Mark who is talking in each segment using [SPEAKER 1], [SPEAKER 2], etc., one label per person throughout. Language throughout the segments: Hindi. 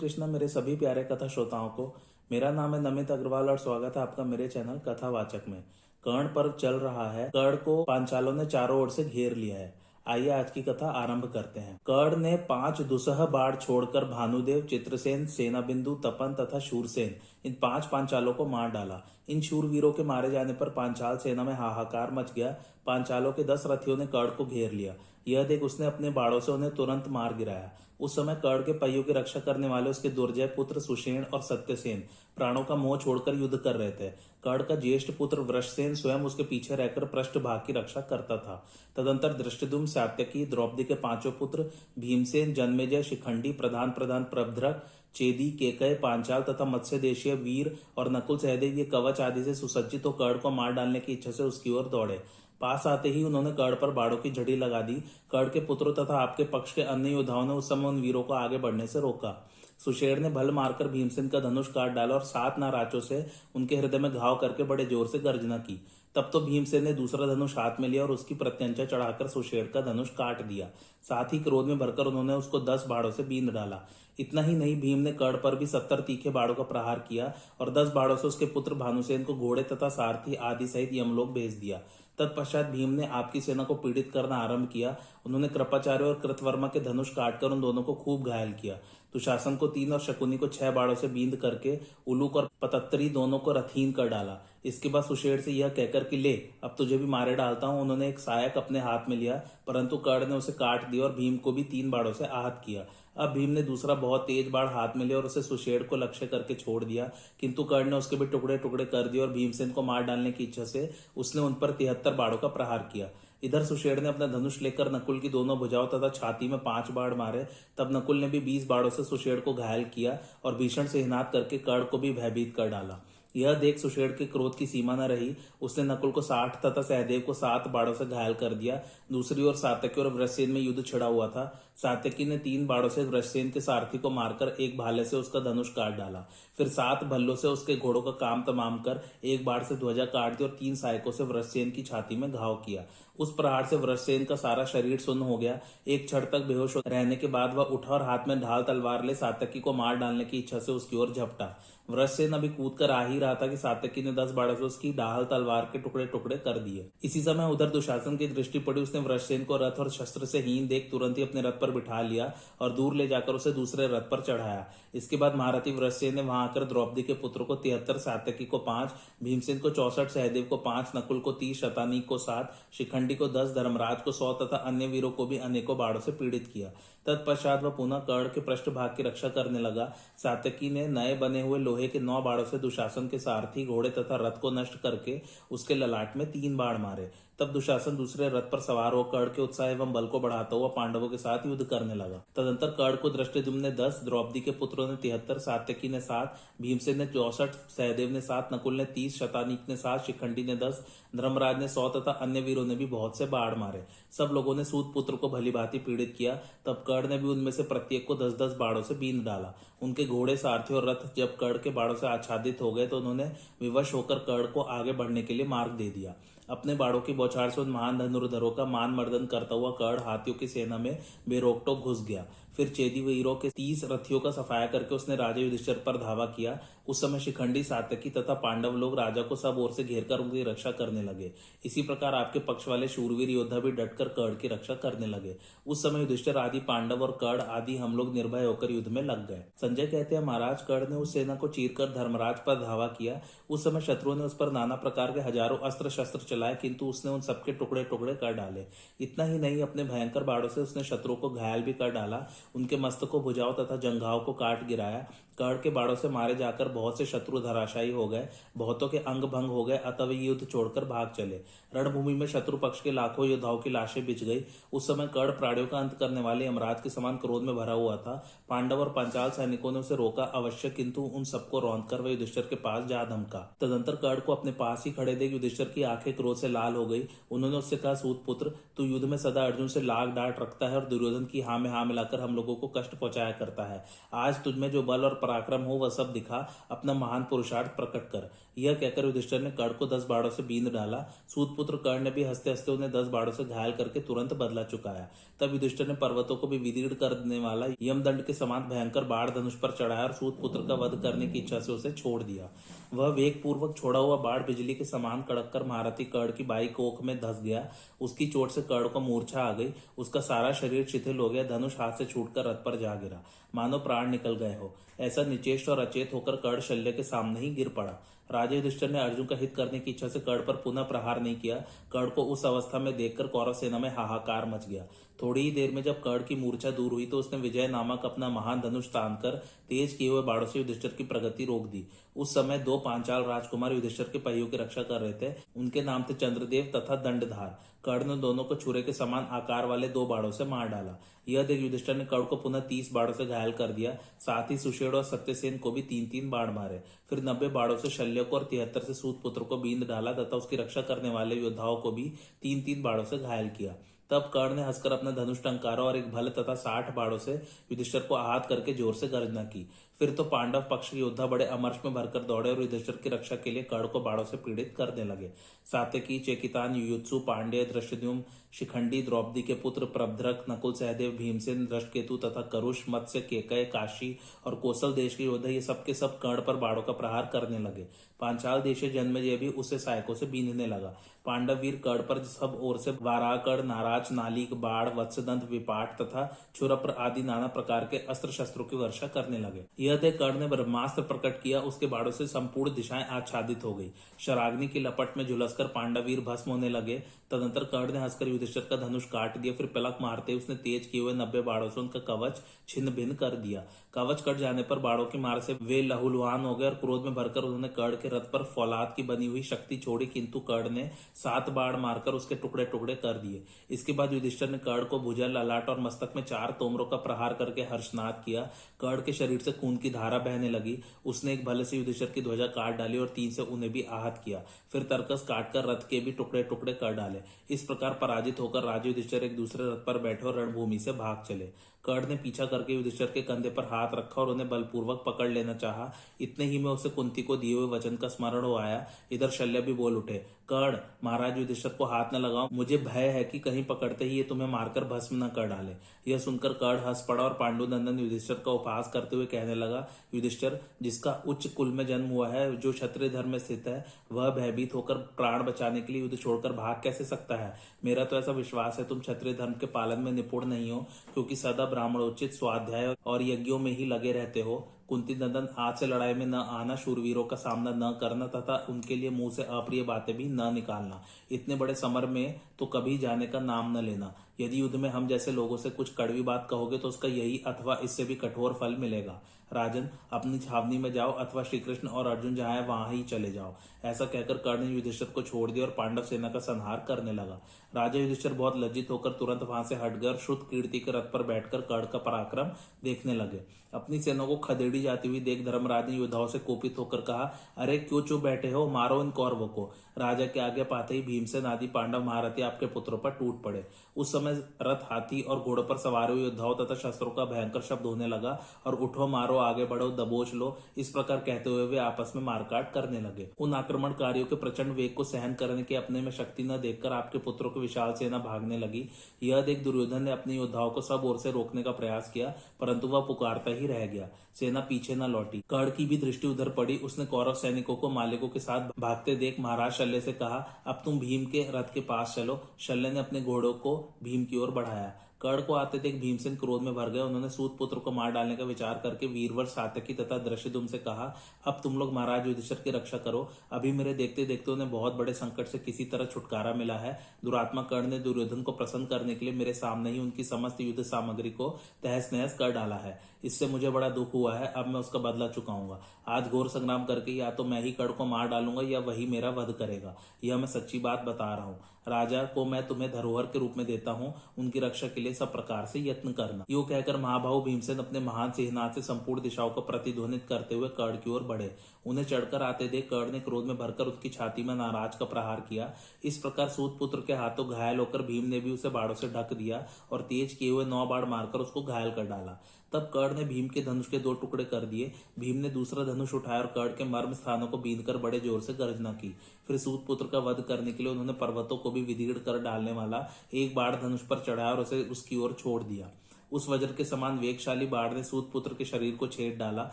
[SPEAKER 1] कृष्ण मेरे सभी प्यारे कथा श्रोताओं को, मेरा नाम है नमित अग्रवाल और स्वागत है आपका मेरे चैनल कथावाचक में। कर्ण पर्व चल रहा है। कर्ण को पांचालों ने चारों ओर से घेर लिया है। आइए आज की कथा आरंभ करते हैं। कर्ण ने पाँच दुसह बाढ़ छोड़कर भानुदेव, चित्रसेन सेना बिंदु तपन तथा शूरसेन, इन पाँच पांचालों को मार डाला। इन शूरवीरों के मारे जाने पर पांचाल सेना में हाहाकार मच गया। पांचालों के दस रथियों ने कर्ण को घेर लिया। यह देख उसने अपने बाड़ों से उन्हें तुरंत मार गिराया। उस समय कर्ण के पहियों की रक्षा करने वाले उसके दुर्जय पुत्र सुषेण और सत्यसेन प्राणों का मोह छोड़कर युद्ध कर रहे थे। कर्ण का ज्येष्ठ पुत्र वृषसेन स्वयं उसके पीछे रहकर पृष्ठ भाग की रक्षा करता था। तदंतर दृष्टिदुम सात्यकी, द्रौपदी के पाँचों पुत्र भीमसेन, जन्मेजय, शिखंडी, प्रधान प्रधान प्रभद्रक चेदी, केकय, पांचाल तथा मत्स्य देशीय वीर और नकुल सहदेव ये कवच आदि से सुसज्जित हो कर्ण को मार डालने की इच्छा से उसकी ओर दौड़े। पास आते ही उन्होंने कर्ण पर बाड़ों की झड़ी लगा दी। कर्ण के पुत्रों तथा आपके पक्ष के अन्य योद्धाओं ने उस समय उन वीरों को आगे बढ़ने से रोका। सुशेर ने भल मारकर भीमसेन का धनुष काट डाला और सात नाराचों से उनके हृदय में घाव करके बड़े ज़ोर से गर्जना की। तब तो भीमसेन ने दूसरा धनुष हाथ में लिया और उसकी प्रत्यंचा चढ़ाकर सुशेर का धनुष काट दिया। साथ ही क्रोध में भरकर उन्होंने उसको दस बाड़ों से बींद डाला। इतना ही नहीं, भीम ने कर्ण पर भी सत्तर तीखे बाड़ों का प्रहार किया और दस बाड़ों से उसके पुत्र भानुसेन को घोड़े तथा सारथी आदि सहित यमलोक भेज दिया। तत्पश्चात भीम ने आपकी सेना को पीड़ित करना आरंभ किया। उन्होंने कृपाचार्य और कृतवर्मा के धनुष काटकर उन दोनों को खूब घायल किया। दुशासन को तीन और शकुनी को छह बाड़ों से बींद करके उलूक और पतत्री दोनों को रथीन कर डाला। इसके बाद सुशेर से यह कहकर कि, ले, अब तुझे भी मारे डालता हूँ। उन्होंने एक सहायक अपने हाथ में लिया, परंतु कर्ण ने उसे काट दिया और भीम को भी तीन बाड़ों से आहत किया। अब भीम ने दूसरा बहुत तेज बाढ़ हाथ में लिया और उसे सुशेड़ को लक्ष्य करके छोड़ दिया। किंतु कर्ण ने उसके भी टुकड़े टुकड़े कर दिए और भीमसेन को मार डालने की इच्छा से उसने उन पर तिहत्तर बाड़ों का प्रहार किया। इधर सुशेड़ ने अपना धनुष लेकर नकुल की दोनों भुजाओं तथा छाती में पाँच बाढ़ मारे। तब नकुल ने भी बीस बाढ़ों से सुशेड़ को घायल किया और भीषण से हिनात करके कर्ण को भी भयभीत कर डाला। यह देख सुशेड़ के क्रोध की सीमा न रही। उसने नकुल को साठ तथा सहदेव को सात बाड़ों से घायल कर दिया। दूसरी ओर सातकी और वृषसेन में युद्ध छिड़ा हुआ था। सातकी ने तीन बाड़ों से वृषसेन के सारथी को मारकर एक भाले से उसका धनुष काट डाला। फिर सात भल्लों से उसके घोड़ों का काम तमाम कर एक बाढ़ से ध्वजा काट दी और तीन सहायकों से वृषसेन की छाती में घाव किया। उस प्रहार से वृषसेन का सारा शरीर सुन्न हो गया। एक क्षण तक बेहोश रहने के बाद वह उठा और हाथ में ढाल तलवार ले सातकी को मार डालने की इच्छा से उसकी ओर झपटा। वृषसेन अभी कूद कर आ ही रहा था कि सातकी ने दस बारह से उसकी डाहल तलवार के टुकड़े टुकड़े कर दिए। इसी समय उधर दुशासन की दृष्टि पड़ी, उसने वृषसेन को रथ और शस्त्र से हीन देख तुरंत ही अपने रथ पर बिठा लिया और दूर ले जाकर उसे दूसरे रथ पर चढ़ाया। इसके बाद महारथी वृषसेन ने वहाँ आकर द्रौपदी के पुत्र को तिहत्तर, सातकी को पाँच, भीमसेन को चौसठ, सहदेव को पाँच, नकुल को तीस, शतानी को सात, शिखंडी को दस, धर्मराज को सौ तथा अन्य वीरों को भी अनेकों बाढ़ों से पीड़ित किया। तत्पश्चात वह पुनः कर्ण के पृष्ठ भाग की रक्षा करने लगा। सातकी ने नए बने हुए लोहे के नौ बाड़ों से दुशासन के सारथी घोड़े तथा रथ को नष्ट करके उसके ललाट में तीन बाढ़ मारे। तब दुशासन दूसरे रथ पर सवार हो कर्ण के उत्साह एवं बल को बढ़ाता हुआ पांडवों के साथ युद्ध करने लगा। तदंतर कर्ण को दृष्टि ने दस, द्रौपदी के पुत्रों ने तिहत्तर, सात्यकी ने सात, भीमसेन ने चौसठ, सहदेव ने सात, नकुल ने तीस, शतानिक ने सात, शिखंडी ने दस, धर्मराज ने सौ तथा अन्य वीरों ने भी बहुत से बाढ़ मारे। सब लोगों ने सूत पुत्र को भली भांति पीड़ित किया। तब कर्ण ने भी उनमें से प्रत्येक को दस दस बाढ़ों से बीन डाला। उनके घोड़े, सारथी और रथ जब कर्ण के बाढ़ों से आच्छादित हो गए तो उन्होंने विवश होकर कर्ण को आगे बढ़ने के लिए मार्ग दे दिया। अपने बाड़ों की बौछार से उन महान धनुर्धरों का मान मर्दन करता हुआ कर्ण हाथियों की सेना में बेरोकटोक घुस गया। फिर चेदी वीरों के तीस रथियों का सफाया करके उसने राजा युधिष्ठर पर धावा किया। उस समय शिखंडी सातकी तथा पांडव लोग राजा को सब ओर से घेर कर उनकी रक्षा करने लगे। इसी प्रकार आपके पक्ष वाले शूरवीर योद्धा भी डटकर कर्ण की रक्षा करने लगे। उस समय युधिष्ठर आदि, पांडव और कर्ण आदि हम लोग निर्भय होकर युद्ध में लग गए। संजय कहते हैं, महाराज, कर्ण ने उस सेना को चीरकर धर्मराज पर धावा किया। उस समय शत्रुओं ने उस पर नाना प्रकार के हज़ारों अस्त्र शस्त्र चलाए, किंतु उसने उन सबके टुकड़े टुकड़े कर डाले। इतना ही नहीं, अपने भयंकर बाड़ों से उसने शत्रुओं को घायल भी कर डाला। उनके मस्तकों, भुजाओं तथा जंघाओं को काट गिराया। कर्ण के बाड़ों से मारे जाकर बहुत से शत्रु धराशायी हो गए, बहुतों के अंग भंग हो गए अतः युद्ध छोड़कर भाग चले। रणभूमि में शत्रु पक्ष के लाखों योद्धाओं की लाशें बिछ गई। उस समय कर्ण प्राणियों का अंत करने वाले यमराज के समान क्रोध में भरा हुआ था। पांडव और पंचाल सैनिकों ने उसे रोका अवश्य, किंतु उन सबको रौंद कर वह युधिष्ठर के पास जा धमका। तदंतर कर्ण को अपने पास ही खड़े देख युधिष्ठर की आँखें क्रोध से लाल हो गई। उन्होंने उससे कहा सूत पुत्र तू युद्ध में सदा अर्जुन से लाग डांट रखता है और दुर्योधन की हाँ में हाँ मिलाकर हम लोगों को कष्ट पहुँचाया करता है। आज तुझमें जो बल और पराक्रम हो, वह सब दिखा, अपना महान पुरुषार्थ प्रकट कर। यह कहकर युधिष्ठर ने कर्ण को दस बाड़ों से बींद डाला। सूतपुत्र कर्ण ने भी हँसते हँसते उन्हें दस बाड़ों से घायल करके तुरंत बदला चुकाया। तब युधिष्ठर ने पर्वतों को भी विदीर्ण कर देने वाला यमदंड के समान भयंकर बाढ़ धनुष पर चढ़ाया और सूतपुत्र का वध करने की इच्छा से उसे छोड़ दिया। वह वेग पूर्वक छोड़ा हुआ बाढ़ बिजली के समान कड़क कर महारथी कर्ण की बाई कोख में धस गया। उसकी चोट से कर्ण को मूर्छा आ गई। उसका सारा शरीर शिथिल हो गया। धनुष हाथ से छूटकर रथ पर जा गिरा। मानो प्राण निकल गए हो। ऐसा निचेष्ट और अचेत होकर कर्ण शल्य के सामने ही गिर पड़ा। राजे युधिष्ठर ने अर्जुन का हित करने की इच्छा से कर्ण पर पुनः प्रहार नहीं किया। कर्ण को उस अवस्था में देखकर कौरव सेना में हाहाकार मच गया। थोड़ी ही देर में जब कर्ण की मूर्छा दूर हुई तो उसने विजय नामक अपना महान धनुष तान कर तेज किए हुए बाड़ों से युधिष्ठिर की प्रगति रोक दी। उस समय दो पांचाल राजकुमार युधिष्ठिर के पहियों की रक्षा कर रहे थे। उनके नाम थे चंद्रदेव तथा दंडधार। कर्ण ने दोनों को छुरे के समान आकार वाले दो बाड़ों से मार डाला। यह देख युधिष्ठर ने कर्ण को पुनः तीस बाड़ों से घायल कर दिया। साथ ही सुषेण और सत्यसेन को भी तीन तीन बाढ़ मारे। फिर नब्बे बाड़ों से शल्य को और तिहत्तर से सूत पुत्र को बींद डाला तथा उसकी रक्षा करने वाले योद्धाओं को भी तीन तीन बाड़ों से घायल किया। तब कर्ण ने हंसकर अपना धनुष टंकारा और एक भल तथा साठ बाड़ों से युधिष्ठर को आहत करके ज़ोर से गर्जना की। फिर तो पांडव पक्ष के योद्धा बड़े अमर्श में भरकर दौड़े और युधिष्ठर की रक्षा के लिए कर्ण को बाड़ों से पीड़ित करने लगे। सात्यकी, चेकितान, युयुत्सु पांडे दृष्टद्युम शिखंडी, द्रौपदी के पुत्र प्रभद्रक, नकुल सहदेव, भीमसेन, दृष्टकेतु तथा करुष, मत्स्य, केकय, काशी और कौशल देश के योद्धा, ये सब के सब कर्ण पर बाड़ों का प्रहार करने लगे। पांचाल देश जन्म भी उसे सहायकों से बीनने लगा। पांडव वीर कर्ण पर सब ओर से वाराकड़ नाराज़, नालिक बाढ़ वत्सदंत विपाट तथा छुरप्र आदि नाना प्रकार के अस्त्र शस्त्रों की वर्षा करने लगे। यह देख कर्ण ने ब्रह्मास्त्र प्रकट किया, उसके बाड़ों से संपूर्ण दिशाएँ आच्छादित हो गई। शराग्नि की लपट में झुलसकर पांडवीर भस्म होने लगे। तदंतर कर्ण ने हंसकर युधिष्ठिर का धनुष काट दिया, फिर पलक मारते उसने तेज किए हुए नब्बे बाड़ों से उनका कवच छिन्न भिन्न कर दिया। कवच कट जाने पर बाड़ों की मार से वे लहुलवान हो गए और क्रोध में भरकर उन्होंने कर्ण के रथ पर फौलाद की बनी हुई शक्ति छोड़ी, किंतु कर्ण ने सात बाढ़ मारकर उसके टुकड़े टुकड़े कर दिए। इसके बाद युधिष्ठर ने कर्ण को भुजा, ललाट और मस्तक में चार तोमरों का प्रहार करके हर्षनाद किया। कर्ण के शरीर से खून की धारा बहने लगी। उसने एक भले से युधिष्ठर की ध्वजा काट डाली और तीन से उन्हें भी आहत किया। फिर तरकस काटकर रथ के भी टुकड़े टुकड़े कर डाले। इस प्रकार पराजित होकर राजू युधिष्ठर एक दूसरे रथ पर बैठे और रणभूमि से भाग चले। कर्ण ने पीछा करके युधिष्ठर के कंधे पर हाथ रखा और उन्हें बलपूर्वक पकड़ लेना चाहा। इतने ही में उसे कुंती को दिए हुए वचन का स्मरण हो आया। इधर शल्य भी बोल उठे, कर्ण, महाराज युधिष्ठर को हाथ न लगाओ। मुझे भय है कि कहीं पकड़ते ही ये तुम्हें मारकर भस्म न कर डाले। यह सुनकर कर्ण हंस पड़ा और पांडुनंदन युधिष्ठर का उपहास करते हुए कहने लगा, युधिष्ठर, जिसका उच्च कुल में जन्म हुआ है, जो क्षत्रिय धर्म में स्थित है, वह भयभीत होकर प्राण बचाने के लिए युद्ध छोड़कर भाग कैसे सकता है? मेरा तो ऐसा विश्वास है तुम क्षत्रिय धर्म के पालन में निपुण नहीं हो, क्योंकि सदा ब्राह्मणोचित स्वाध्याय और यज्ञों में ही लगे रहते हो। कुंती नंदन आज से लड़ाई में न आना, शूरवीरों का सामना न करना तथा उनके लिए मुँह से अप्रिय बातें भी न निकालना। इतने बड़े समर में तो कभी जाने का नाम न लेना। यदि युद्ध में हम जैसे लोगों से कुछ कड़वी बात कहोगे तो उसका यही अथवा इससे भी कठोर फल मिलेगा। राजन, अपनी छावनी में जाओ अथवा श्री कृष्ण और अर्जुन जहाँ है, वहाँ ही चले जाओ। ऐसा कहकर कर्ण युधिष्ठिर को छोड़ दिया और पांडव सेना का संहार करने लगा। राजा युधिष्ठिर बहुत लज्जित होकर तुरंत वहाँ से हट गए शुद्ध कीर्ति के रथ पर बैठकर कर्ण का पराक्रम देखने लगे। अपनी सेना को खदेड़ी जाती हुई देख धर्मराज ने योद्धाओं से कोपित होकर कहा, अरे, क्यों चुप बैठे हो? मारो इन कौरवों को। राजा के आगे पाते ही भीमसेन आदि पांडव महारथी आपके पुत्रों पर टूट पड़े। उस समय रथ हाथी और घोड़ों पर सवार हुए योद्धाओं तथा शस्त्रों का भयंकर शब्द होने लगा और उठो, मारो आगे बढ़ो, दबोच लो। इस प्रकार कहते हुए वे आपस में मारकाट करने लगे। उन आक्रमणकारियों के प्रचंड वेग को सहन करने की अपने में शक्ति न देखकर आपके पुत्रों की विशाल सेना भागने लगी। यह देख दुर्योधन ने अपने योद्धाओं को सब ओर से रोकने का प्रयास किया, परंतु वह पुकारता ही रह गया। सेना पीछे न लौटी। कर्ण की भी दृष्टि उधर पड़ी। उसने कौरव सैनिकों को मालिकों के साथ भागते देख महाराज शल्य से कहा, अब तुम भीम के रथ के पास चलो। शल्य ने अपने घोड़ों को भीम की ओर बढ़ाया। कर्ण को आते देख भीमसेन क्रोध में भर गए। उन्होंने सूत पुत्र को मार डालने का विचार करके वीरवर सातकी तथा दृश्यदुम से कहा, अब तुम लोग महाराज युधिष्ठर की रक्षा करो। अभी मेरे देखते देखते उन्हें बहुत बड़े संकट से किसी तरह छुटकारा मिला है। दुरात्मा कर्ण ने दुर्योधन को प्रसन्न करने के लिए मेरे सामने ही उनकी समस्त युद्ध सामग्री को तहस नहस कर डाला है। इससे मुझे बड़ा दुख हुआ है, अब मैं उसका बदला चुकाऊँगा। आज घोर संग्राम करके या तो मैं ही कर्ण को मार डालूँगा या वही मेरा वध करेगा। यह मैं सच्ची बात बता रहा हूँ। राजा को मैं तुम्हें धरोहर के रूप में देता हूँ, उनकी रक्षा के लिए सब प्रकार से यत्न करना। यू कहकर महाभाव भीमसेन अपने महान सिंहनाथ से संपूर्ण दिशाओं को प्रतिध्वनित करते हुए कर्ण की ओर बढ़े। उन्हें चढ़कर आते देख कर्ण ने क्रोध में भरकर उसकी छाती में नाराज़ का प्रहार किया। इस प्रकार सूत पुत्र के हाथों घायल होकर भीम ने भी उसे बाड़ों से ढक दिया और तेज किए हुए नौ बाढ़ मारकर उसको घायल कर डाला। तब कर्ण ने भीम के धनुष के दो टुकड़े कर दिए। भीम ने दूसरा धनुष उठाया और कर्ण के मर्म स्थानों को बीन कर बड़े ज़ोर से गर्जना की। फिर सूत पुत्र का वध करने के लिए उन्होंने पर्वतों को भी विदीर्ण कर डालने वाला एक बाढ़ धनुष पर चढ़ाया और उसे उसकी ओर छोड़ दिया। उस वज्र के समान वेगशाली बाढ़ ने सूत पुत्र के शरीर को छेद डाला।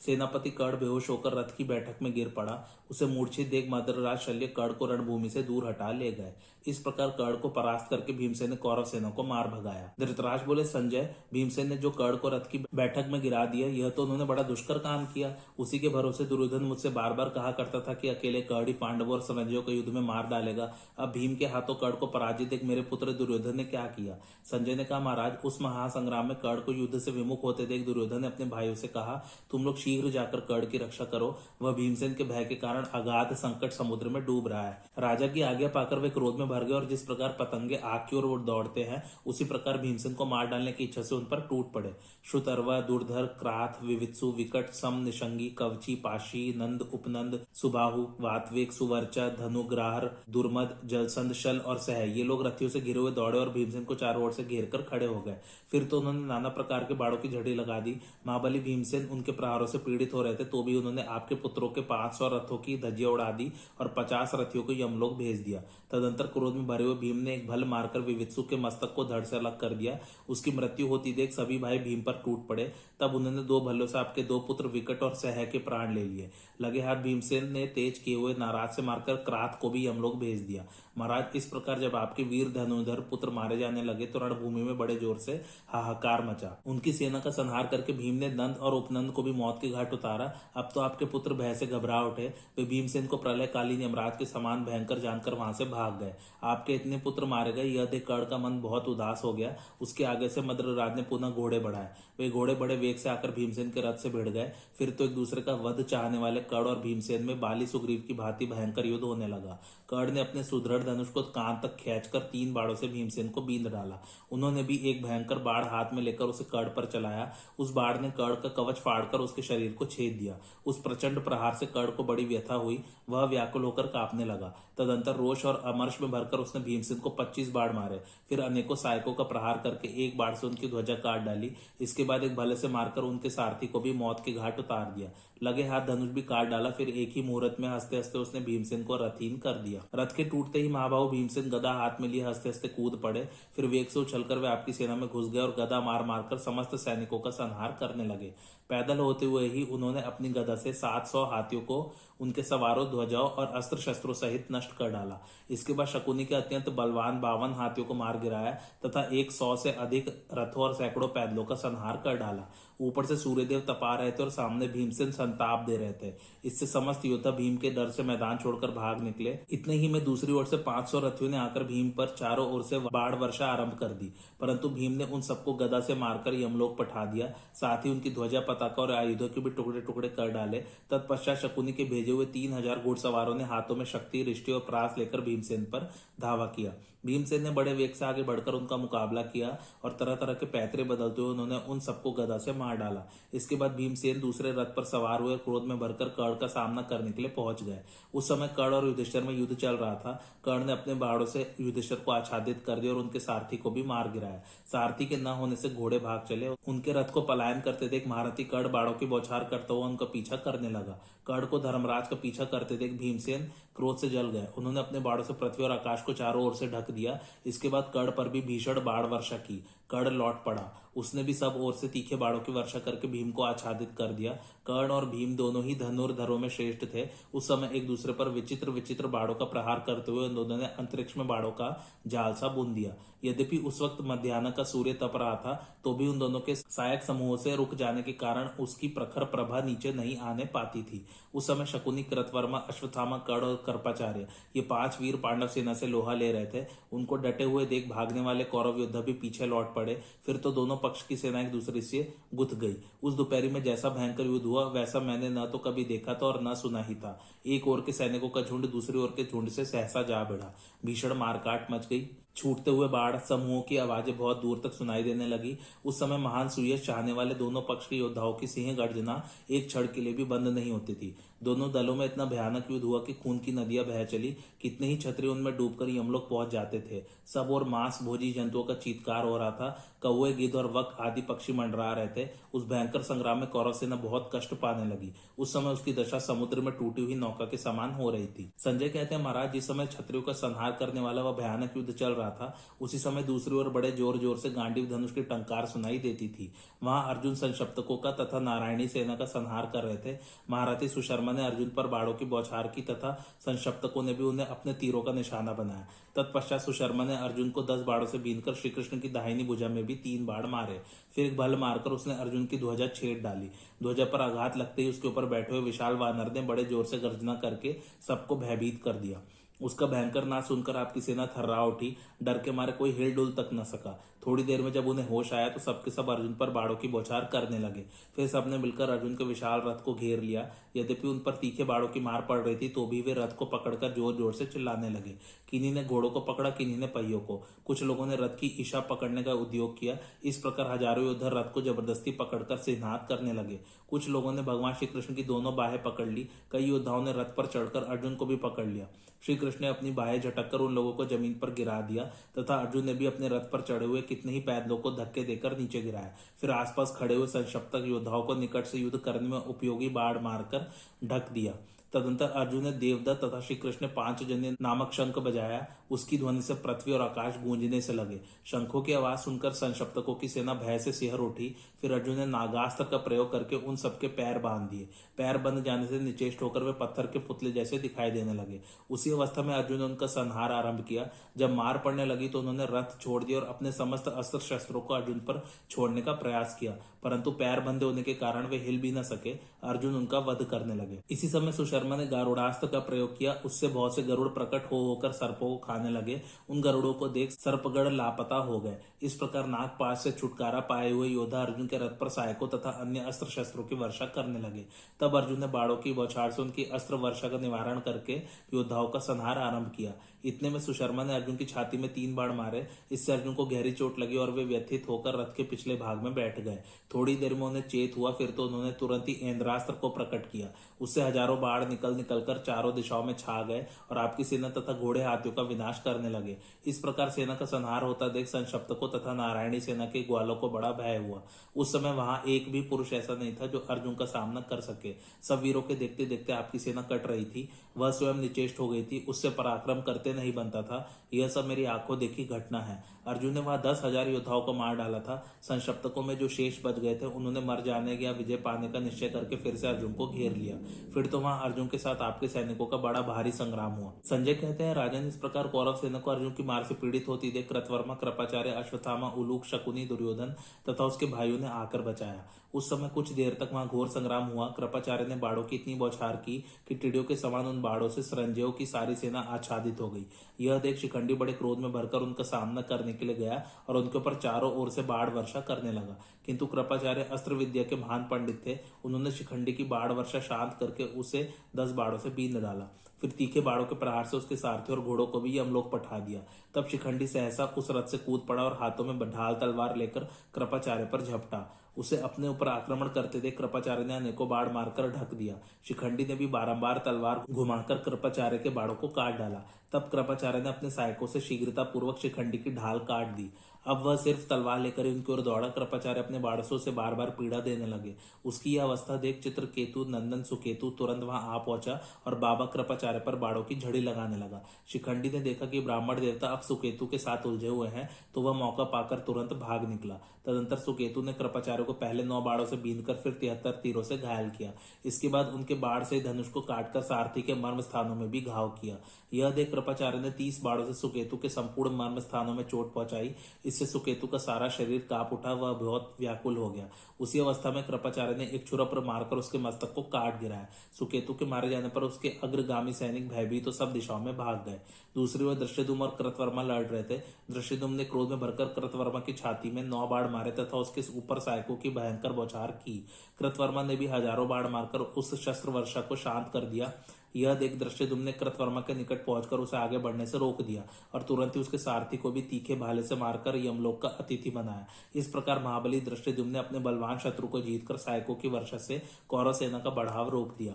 [SPEAKER 1] सेनापति कर्ण बेहोश होकर रथ की बैठक में गिर पड़ा उसे मूर्छित देख मदरराज शल्य कर्ण को रणभूमि से दूर हटा ले गए। इस प्रकार कर्ण को परास्त करके भीमसेन ने कौरव सेना को मार भगाया। धृतराज बोले, संजय, भीमसेन ने जो कर्ण को रथ की बैठक में गिरा दिया, यह तो उन्होंने बड़ा दुष्कर काम किया। उसी के भरोसे दुर्योधन मुझसे बार बार कहा करता था कि अकेले कर्ण ही पांडवों और संजयों को युद्ध में मार डालेगा। अब भीम के हाथों कर्ण को पराजित देख मेरे पुत्र दुर्योधन ने क्या किया? संजय ने कहा, महाराज, उस महासंग्राम में कर्ण को युद्ध से विमुख होते देख दुर्योधन ने अपने भाइयों से कहा, तुम लोग शीघ्र जाकर कर्ण की रक्षा करो। वह भीमसेन के भय के कारण अगाध संकट समुद्र में डूब रहा है। राजा की आज्ञा पाकर वे क्रोध में भर गए और जिस प्रकार पतंगे आग की ओर दौड़ते हैं, उसी प्रकार भीमसेन को मार डालने की इच्छा से उन पर टूट पड़े। श्रुतर्वा, दुर्धर, क्राथ, विवित्सु, विकट, सम, निशंगी, कवची, पाशी, नंद, उपनंद, सुबाहु, वातवेक, सुवर्चा, धनुग्राहर, दुर्मद जलसंद शल और सह। ये लोग रथियों से घिरे हुए दौड़े और भीमसेन को चारों ओर से घेर कर खड़े हो गए। फिर तो उन्होंने नाना प्रकार के बाड़ों की झड़ी लगा दी। महाबली भीमसेन उनके प्रहारों से पीड़ित हो रहे थे तो भी उन्होंने आपके पुत्रों के पाँच सौ रथों की धजिया उड़ा दी और पचास रथियों को यमलोक भेज दिया। तदंतर क्रोध में भरे हुए भीम ने एक भल मारकर विवित्सु के मस्तक को धड़ से अलग कर दिया। उसकी मृत्यु होती देख सभी भाई भीम पर टूट पड़े। तब उन्होंने दो भल्लों से आपके दो पुत्र विकट और सह के प्राण ले लिए। लगे हाथ भीमसेन ने तेज किए हुए नाराज़ से मारकर क्रात को भी यमलोक भेज दिया। महाराज, इस प्रकार जब आपके वीर धनुधर पुत्र मारे जाने लगे तो रणभूमि में बड़े ज़ोर से हाहाकार मचा। उनकी सेना का संहार करके भीम ने नंद और उपनंद को भी मौत के घाट उतारा। अब तो आपके पुत्र भय से घबरा उठे वे भीमसेन को प्रलय कालीन यमराज के समान भयंकर जानकर वहाँ से भाग गए। आपके इतने पुत्र मारे गए, यह देख कर्ण का मन बहुत उदास हो गया। उसके आगे से मद्रराज ने पुनः घोड़े बढ़ाए। वे घोड़े बड़े वेग से आकर भीमसेन के रथ से भिड़ गए। फिर तो एक दूसरे का वध चाहने वाले कर्ण और भीमसेन में बाली सुग्रीव की भांति भयंकर युद्ध होने लगा। कर्ण ने अपने सुदृढ़ धनुष को कान तक खींचकर तीन बाड़ों से भीमसेन को बींद डाला। उन्होंने भी एक भयंकर बाढ़ हाथ में लेकर उसे कर्ण पर चलाया। उस बाढ़ ने कर्ण का कवच फाड़कर उसके शरीर को छेद दिया। उस प्रचंड प्रहार से कर्ण को बड़ी व्यथा हुई। वह व्याकुल होकर कांपने लगा। तदंतर रोष और अमर्श में भरकर उसने भीमसेन को पच्चीस बाढ़ मारे। फिर अनेकों सहायकों का प्रहार करके एक बाढ़ से उनकी ध्वजा काट डाली। इसके बाद एक भले से मारकर उनके सारथी को भी मौत के घाट उतार दिया। लगे हाथ धनुष भी काट डाला। फिर एक ही मुहूर्त में हँसते हँसते उसने भीमसेन को रथहीन कर दिया। रथ के टूटते ही महाभाव भीमसेन गदा हाथ में लिए हँसते हँसते कूद पड़े। फिर वेग से उछलकर वे आपकी सेना में घुस गए और गदा मार मारकर समस्त सैनिकों का संहार करने लगे। पैदल होते हुए ही उन्होंने अपनी गदा से 700 हाथियों को उनके सवारों, ध्वजाओं और अस्त्र शस्त्रों सहित नष्ट कर डाला। इसके बाद शकुनी के अत्यंत बलवान बावन हाथियों को मार गिराया तथा एक सौ से अधिक रथों और सैकड़ों पैदलों का संहार कर डाला। ऊपर से सूर्यदेव तपा रहे थे और सामने भीमसेन संताप दे रहे थे। इससे समस्त योद्धा भीम के डर से मैदान छोड़कर भाग निकले। इतने ही में दूसरी ओर से 500 रथियों ने आकर भीम पर चारों ओर से बाढ़ वर्षा आरंभ कर दी। परंतु भीम ने उन सबको गदा से मारकर यमलोक पठा दिया। साथ ही उनकी ध्वजा पताका और आयुधों के भी टुकड़े टुकड़े कर डाले। तत्पश्चात शकुनी के भेजे हुए तीन हज़ार घुड़सवारों ने हाथों में शक्ति रिष्टि और प्रास लेकर भीमसेन पर धावा किया। भीमसेन ने बड़े वेग से आगे बढ़कर उनका मुकाबला किया और तरह तरह के पैतरे बदलते हुए उन्होंने उन सबको गदा से मार डाला। इसके बाद भीमसेन दूसरे रथ पर सवार हुए क्रोध में भरकर कर्ण का सामना करने के लिए पहुँच गए। उस समय कर्ण और युधिष्ठर में युद्ध चल रहा था। कर्ण ने अपने बाड़ों से युधिष्ठर को आच्छादित कर दिया और उनके सारथी को भी मार गिराया। सारथी के न होने से घोड़े भाग चले उनके रथ को पलायन करते देख महारथी कर्ण बाड़ों की बौछार करता हुआ उनका पीछा करने लगा। कर्ण को धर्मराज का पीछा करते देख भीमसेन क्रोध से जल गए। उन्होंने अपने बाड़ों से पृथ्वी और आकाश को चारों ओर से ढक दिया। इसके बाद कड़ पर भी भीषण बाढ़ वर्षा की। कर्ण लौट पड़ा। उसने भी सब ओर से तीखे बाड़ों की वर्षा करके भीम को आच्छादित कर दिया। कर्ण और भीम दोनों ही धनुर्धरों में श्रेष्ठ थे। उस समय एक दूसरे पर विचित्र विचित्र बाड़ों का प्रहार करते हुए उन दोनों ने अंतरिक्ष में बाड़ों का जाल सा बुन दिया। यद्यपि उस वक्त मध्यान्ह का सूर्य तप रहा था तो भी उन दोनों के सहायक समूह से रुक जाने के कारण उसकी प्रखर प्रभा नीचे नहीं आने पाती थी। उस समय शकुनी, कृतवर्मा, अश्वत्थामा, कर्ण और कर्पाचार्य ये पाँच वीर पांडव सेना से लोहा ले रहे थे। उनको डटे हुए देख भागने वाले कौरव योद्धा भी पीछे लौट पड़े, फिर तो दोनों पक्ष की सेना एक दूसरे से गुथ गई। उस दोपहरी में जैसा भयंकर युद्ध हुआ, वैसा मैंने न तो कभी देखा था और न सुना ही था। एक ओर के सैनिकों का झुंड, दूसरी ओर के झुंड से सहसा जा बढ़ा भीषण मारकाट मच गई। छूटते हुए बाढ़ समूहों की आवाज़ें बहुत दूर तक सुनाई देने लगी। उस समय महान सुयश चाहने वाले दोनों पक्ष के योद्धाओं की सिंह गर्जना एक क्षण के लिए भी बंद नहीं होती थी। दोनों दलों में इतना भयानक युद्ध हुआ कि खून की नदियाँ बह चली। कितने ही छतरी उनमें डूबकर यमलोक पहुँच जाते थे। सब और मांस भोजी जंतुओं का चीतकार हो रहा था। कौए गिद्ध और वक आदि पक्षी मंडरा रहे थे। उस भयंकर संग्राम में कौरव सेना बहुत कष्ट पाने लगी। उस समय उसकी दशा समुद्र में टूटी हुई नौका के समान हो रही थी। संजय कहते हैं, महाराज, जिस समय छत्रियों का संहार करने वाला वह भयानक युद्ध चल रहा था, उसी समय दूसरी ओर बड़े ज़ोर ज़ोर से गांडीव धनुष की टंकार सुनाई देती थी। वहाँ अर्जुन संशप्तकों का तथा नारायणी सेना का संहार कर रहे थे। महारथी सुशर्मा ने अर्जुन पर बाड़ों की बौछार की तथा संशप्तकों ने भी उन्हें अपने तीरों का निशाना बनाया। तत्पश्चात सुशर्मा ने अर्जुन को दस बाड़ों से बीनकर श्री कृष्ण की दाहिनी भुजा में भी तीन बाढ़ मारे। फिर एक बल मारकर उसने अर्जुन की ध्वजा छेड़ डाली। ध्वजा पर आघात लगते ही उसके ऊपर बैठे हुए विशाल वानर ने बड़े ज़ोर से गर्जना करके सबको भयभीत कर दिया। उसका भयंकर नाच सुनकर आपकी सेना थर्रा उठी। डर के मारे कोई हिल डुल तक न सका। थोड़ी देर में जब उन्हें होश आया तो सबके सब अर्जुन पर बाड़ों की बौछार करने लगे। फिर सबने मिलकर अर्जुन के विशाल रथ को घेर लिया। यद्यपि उन पर तीखे बाड़ों की मार पड़ रही थी तो भी वे रथ को पकड़कर ज़ोर ज़ोर से चिल्लाने लगे। किन्हीं ने घोड़ों को पकड़ा, किन्हीं ने पहियों को। कुछ लोगों ने रथ की ईशा पकड़ने का उद्योग किया। इस प्रकार हज़ारों योद्धा रथ को ज़बरदस्ती पकड़कर सिन्हात करने लगे। कुछ लोगों ने भगवान श्री कृष्ण की दोनों बाहें पकड़ ली। कई योद्धाओं ने रथ पर चढ़कर अर्जुन को भी पकड़ लिया। श्री कृष्ण ने अपनी बाहें झटक उन लोगों को ज़मीन पर गिरा दिया तथा अर्जुन ने भी अपने रथ पर चढ़े हुए कितने ही पैदलों को धक्के देकर नीचे गिराया फिर आसपास खड़े हुए संक्षप्तक योद्धाओं को निकट से युद्ध करने में उपयोगी बाढ़ मारकर ढक दिया। तदंतर अर्जुन ने देवदत्त तथा श्री कृष्ण पाँच जन्य नामक शंख बजाया। उसकी ध्वनि से पृथ्वी और आकाश गूंजने से लगे। शंखों की आवाज़ सुनकर संशप्तकों की सेना भय से सिहर उठी। फिर अर्जुन ने नागास्त्र का प्रयोग करके उन सबके पैर बाँध दिए। पैर बंद जाने से निचेष्ट होकर वे पत्थर के पुतले जैसे दिखाई देने लगे। उसी अवस्था में अर्जुन ने उनका संहार आरंभ किया। जब मार पड़ने लगी तो उन्होंने रथ छोड़ दिया और अपने समस्त अस्त्र शस्त्रों को अर्जुन पर छोड़ने का प्रयास किया। परंतु पैर बंधे होने के कारण वे हिल भी न सके। अर्जुन उनका वध करने लगे। इसी समय सुशर्मा ने गारुड़ास्त्र का प्रयोग किया। उससे बहुत से गरुड़ प्रकट हो होकर सर्पों को खाने लगे। उन गरुड़ों को देख सर्पगढ़ लापता हो गए। इस प्रकार नागपाश से छुटकारा पाए हुए योद्धा अर्जुन के रथ पर सहायकों तथा अन्य अस्त्र शस्त्रों की वर्षा करने लगे। तब अर्जुन ने बाड़ों की बौछार से उनकी अस्त्र वर्षा का निवारण करके योद्धाओं का संहार आरंभ किया। इतने में सुशर्मा ने अर्जुन की छाती में तीन बाढ़ मारे, इससे अर्जुन को गहरी चोट लगी और वे व्यथित होकर रथ के पिछले भाग में बैठ गए। थोड़ी देर में उन्हें चेत हुआ, फिर तो उन्होंने तुरंत ही इंद्रास्त्र को प्रकट किया। उससे हज़ारों बाढ़ निकल निकलकर चारों दिशाओं में छा गए और आपकी सेना तथा घोड़े हाथियों का विनाश करने लगे। इस प्रकार सेना का संहार होता देख संशप्तकों तथा नारायणी सेना के ग्वालों को बड़ा भय हुआ। उस समय वहाँ एक भी पुरुष ऐसा नहीं था जो अर्जुन का सामना कर सके। सब वीरों के देखते देखते आपकी सेना कट रही थी, वह स्वयं निचेष्ट हो गई थी, उससे पराक्रम करते नहीं बनता था। यह सब मेरी आँखों देखी घटना है। अर्जुन ने वहाँ दस हज़ार योद्धाओं को मार डाला था। संशप्तकों में जो शेष बच गए थे, उन्होंने मर जाने या विजय पाने का निश्चय करके फिर से अर्जुन को घेर लिया। फिर तो वहाँ अर्जुन के साथ आपके सैनिकों का बड़ा भारी संग्राम हुआ। संजय कहते हैं राजन इस प्रकार कौरव सेना को अर्जुन की मार से पीड़ित होती देख कृतवर्मा, कृपाचार्य, अश्वत्थामा, उलूक, शकुनी, दुर्योधन तथा उसके भाइयों ने आकर बचाया। उस समय कुछ देर तक वहाँ घोर संग्राम हुआ। कृपाचार्य ने बाड़ों की इतनी बौछार की कि टिडियों के समान उन बाड़ों से सरंजयों की सारी सेना आच्छादित हो गई। यह देख शिखंडी बड़े क्रोध में भरकर उनका सामना करने के लिए गया और उनके ऊपर चारों ओर से बाढ़ वर्षा करने लगा। किंतु कृपाचार्य अस्त्र विद्या के महान पंडित थे। उन्होंने शिखंडी की बाढ़ वर्षा शांत करके उसे दस बाढ़ों से बीन डाला। फिर तीखे बाड़ों के प्रहार से उसके सारथी और घोड़ों को भी यमलोक पठा दिया। तब शिखंडी सहसा उस रथ से कूद पड़ा और हाथों में ढाल तलवार लेकर कृपाचार्य पर झपटा। उसे अपने ऊपर आक्रमण करते देख कृपाचार्य ने अनेकों बाढ़ मारकर ढक दिया। शिखंडी ने भी बारंबार तलवार घुमाकर कृपाचार्य के बाड़ों को काट डाला। तब कृपाचार्य ने अपने सहायकों से शीघ्रता पूर्वक शिखंडी की ढाल काट दी। अब वह सिर्फ़ तलवार लेकर उनकी ओर दौड़ा कृपाचार्य अपने बारसों से बार बार पीड़ा देने लगे। उसकी यह अवस्था देख चित्र केतु नंदन सुकेतु तुरंत वहाँ आ पहुँचा और बाबा कृपाचार्य पर बाड़ों की झड़ी लगाने लगा। शिखंडी ने देखा कि ब्राह्मण देवता अब सुकेतु के साथ उलझे हुए हैं तो वह मौका पाकर तुरंत भाग निकला। तदंतर सुकेतु ने कृपाचार्य को पहले नौ बाड़ों से बीन कर फिर तिहत्तर तीरों से घायल किया। इसके बाद उनके बाढ़ से धनुष को काटकर सारथी के मर्म स्थानों में भी घाव किया। यह देख कृपाचार्य ने तीस बाड़ों से सुकेतु के संपूर्ण मर्म स्थानों में चोट पहुंचाई। इससे सुकेतु का सारा शरीर काप उठा, वह बहुत व्याकुल हो गया। उसी अवस्था में कृपाचार्य ने एक छुरा पर मारकर उसके मस्तक को काट गिराया। सुकेतु के मारे जाने पर उसके अग्रगामी सैनिक भयभीत तो सब दिशाओं में भाग गए। दूसरी ओर दृश्यधुम और कृतवर्मा लड़ रहे थे। दृश्यधुम ने क्रोध में भरकर कृतवर्मा की छाती में नौ बाढ़ मारे तथा उसके ऊपर सहायकों की भयंकर बौछार की। कृतवर्मा ने भी हज़ारों बाढ़ मारकर उस शस्त्र वर्षा को शांत कर दिया। यह देख दृश्य ने कृतवर्मा के निकट पहुंचकर उसे आगे बढ़ने से रोक दिया और तुरंत ही उसके सारथी को भी तीखे भाले से मारकर यमलोक का अतिथि बनाया। इस प्रकार महाबली दृष्टि ने अपने बलवान शत्रु को जीतकर सहायकों की वर्षा से कौरव सेना का बढ़ाव रोक दिया।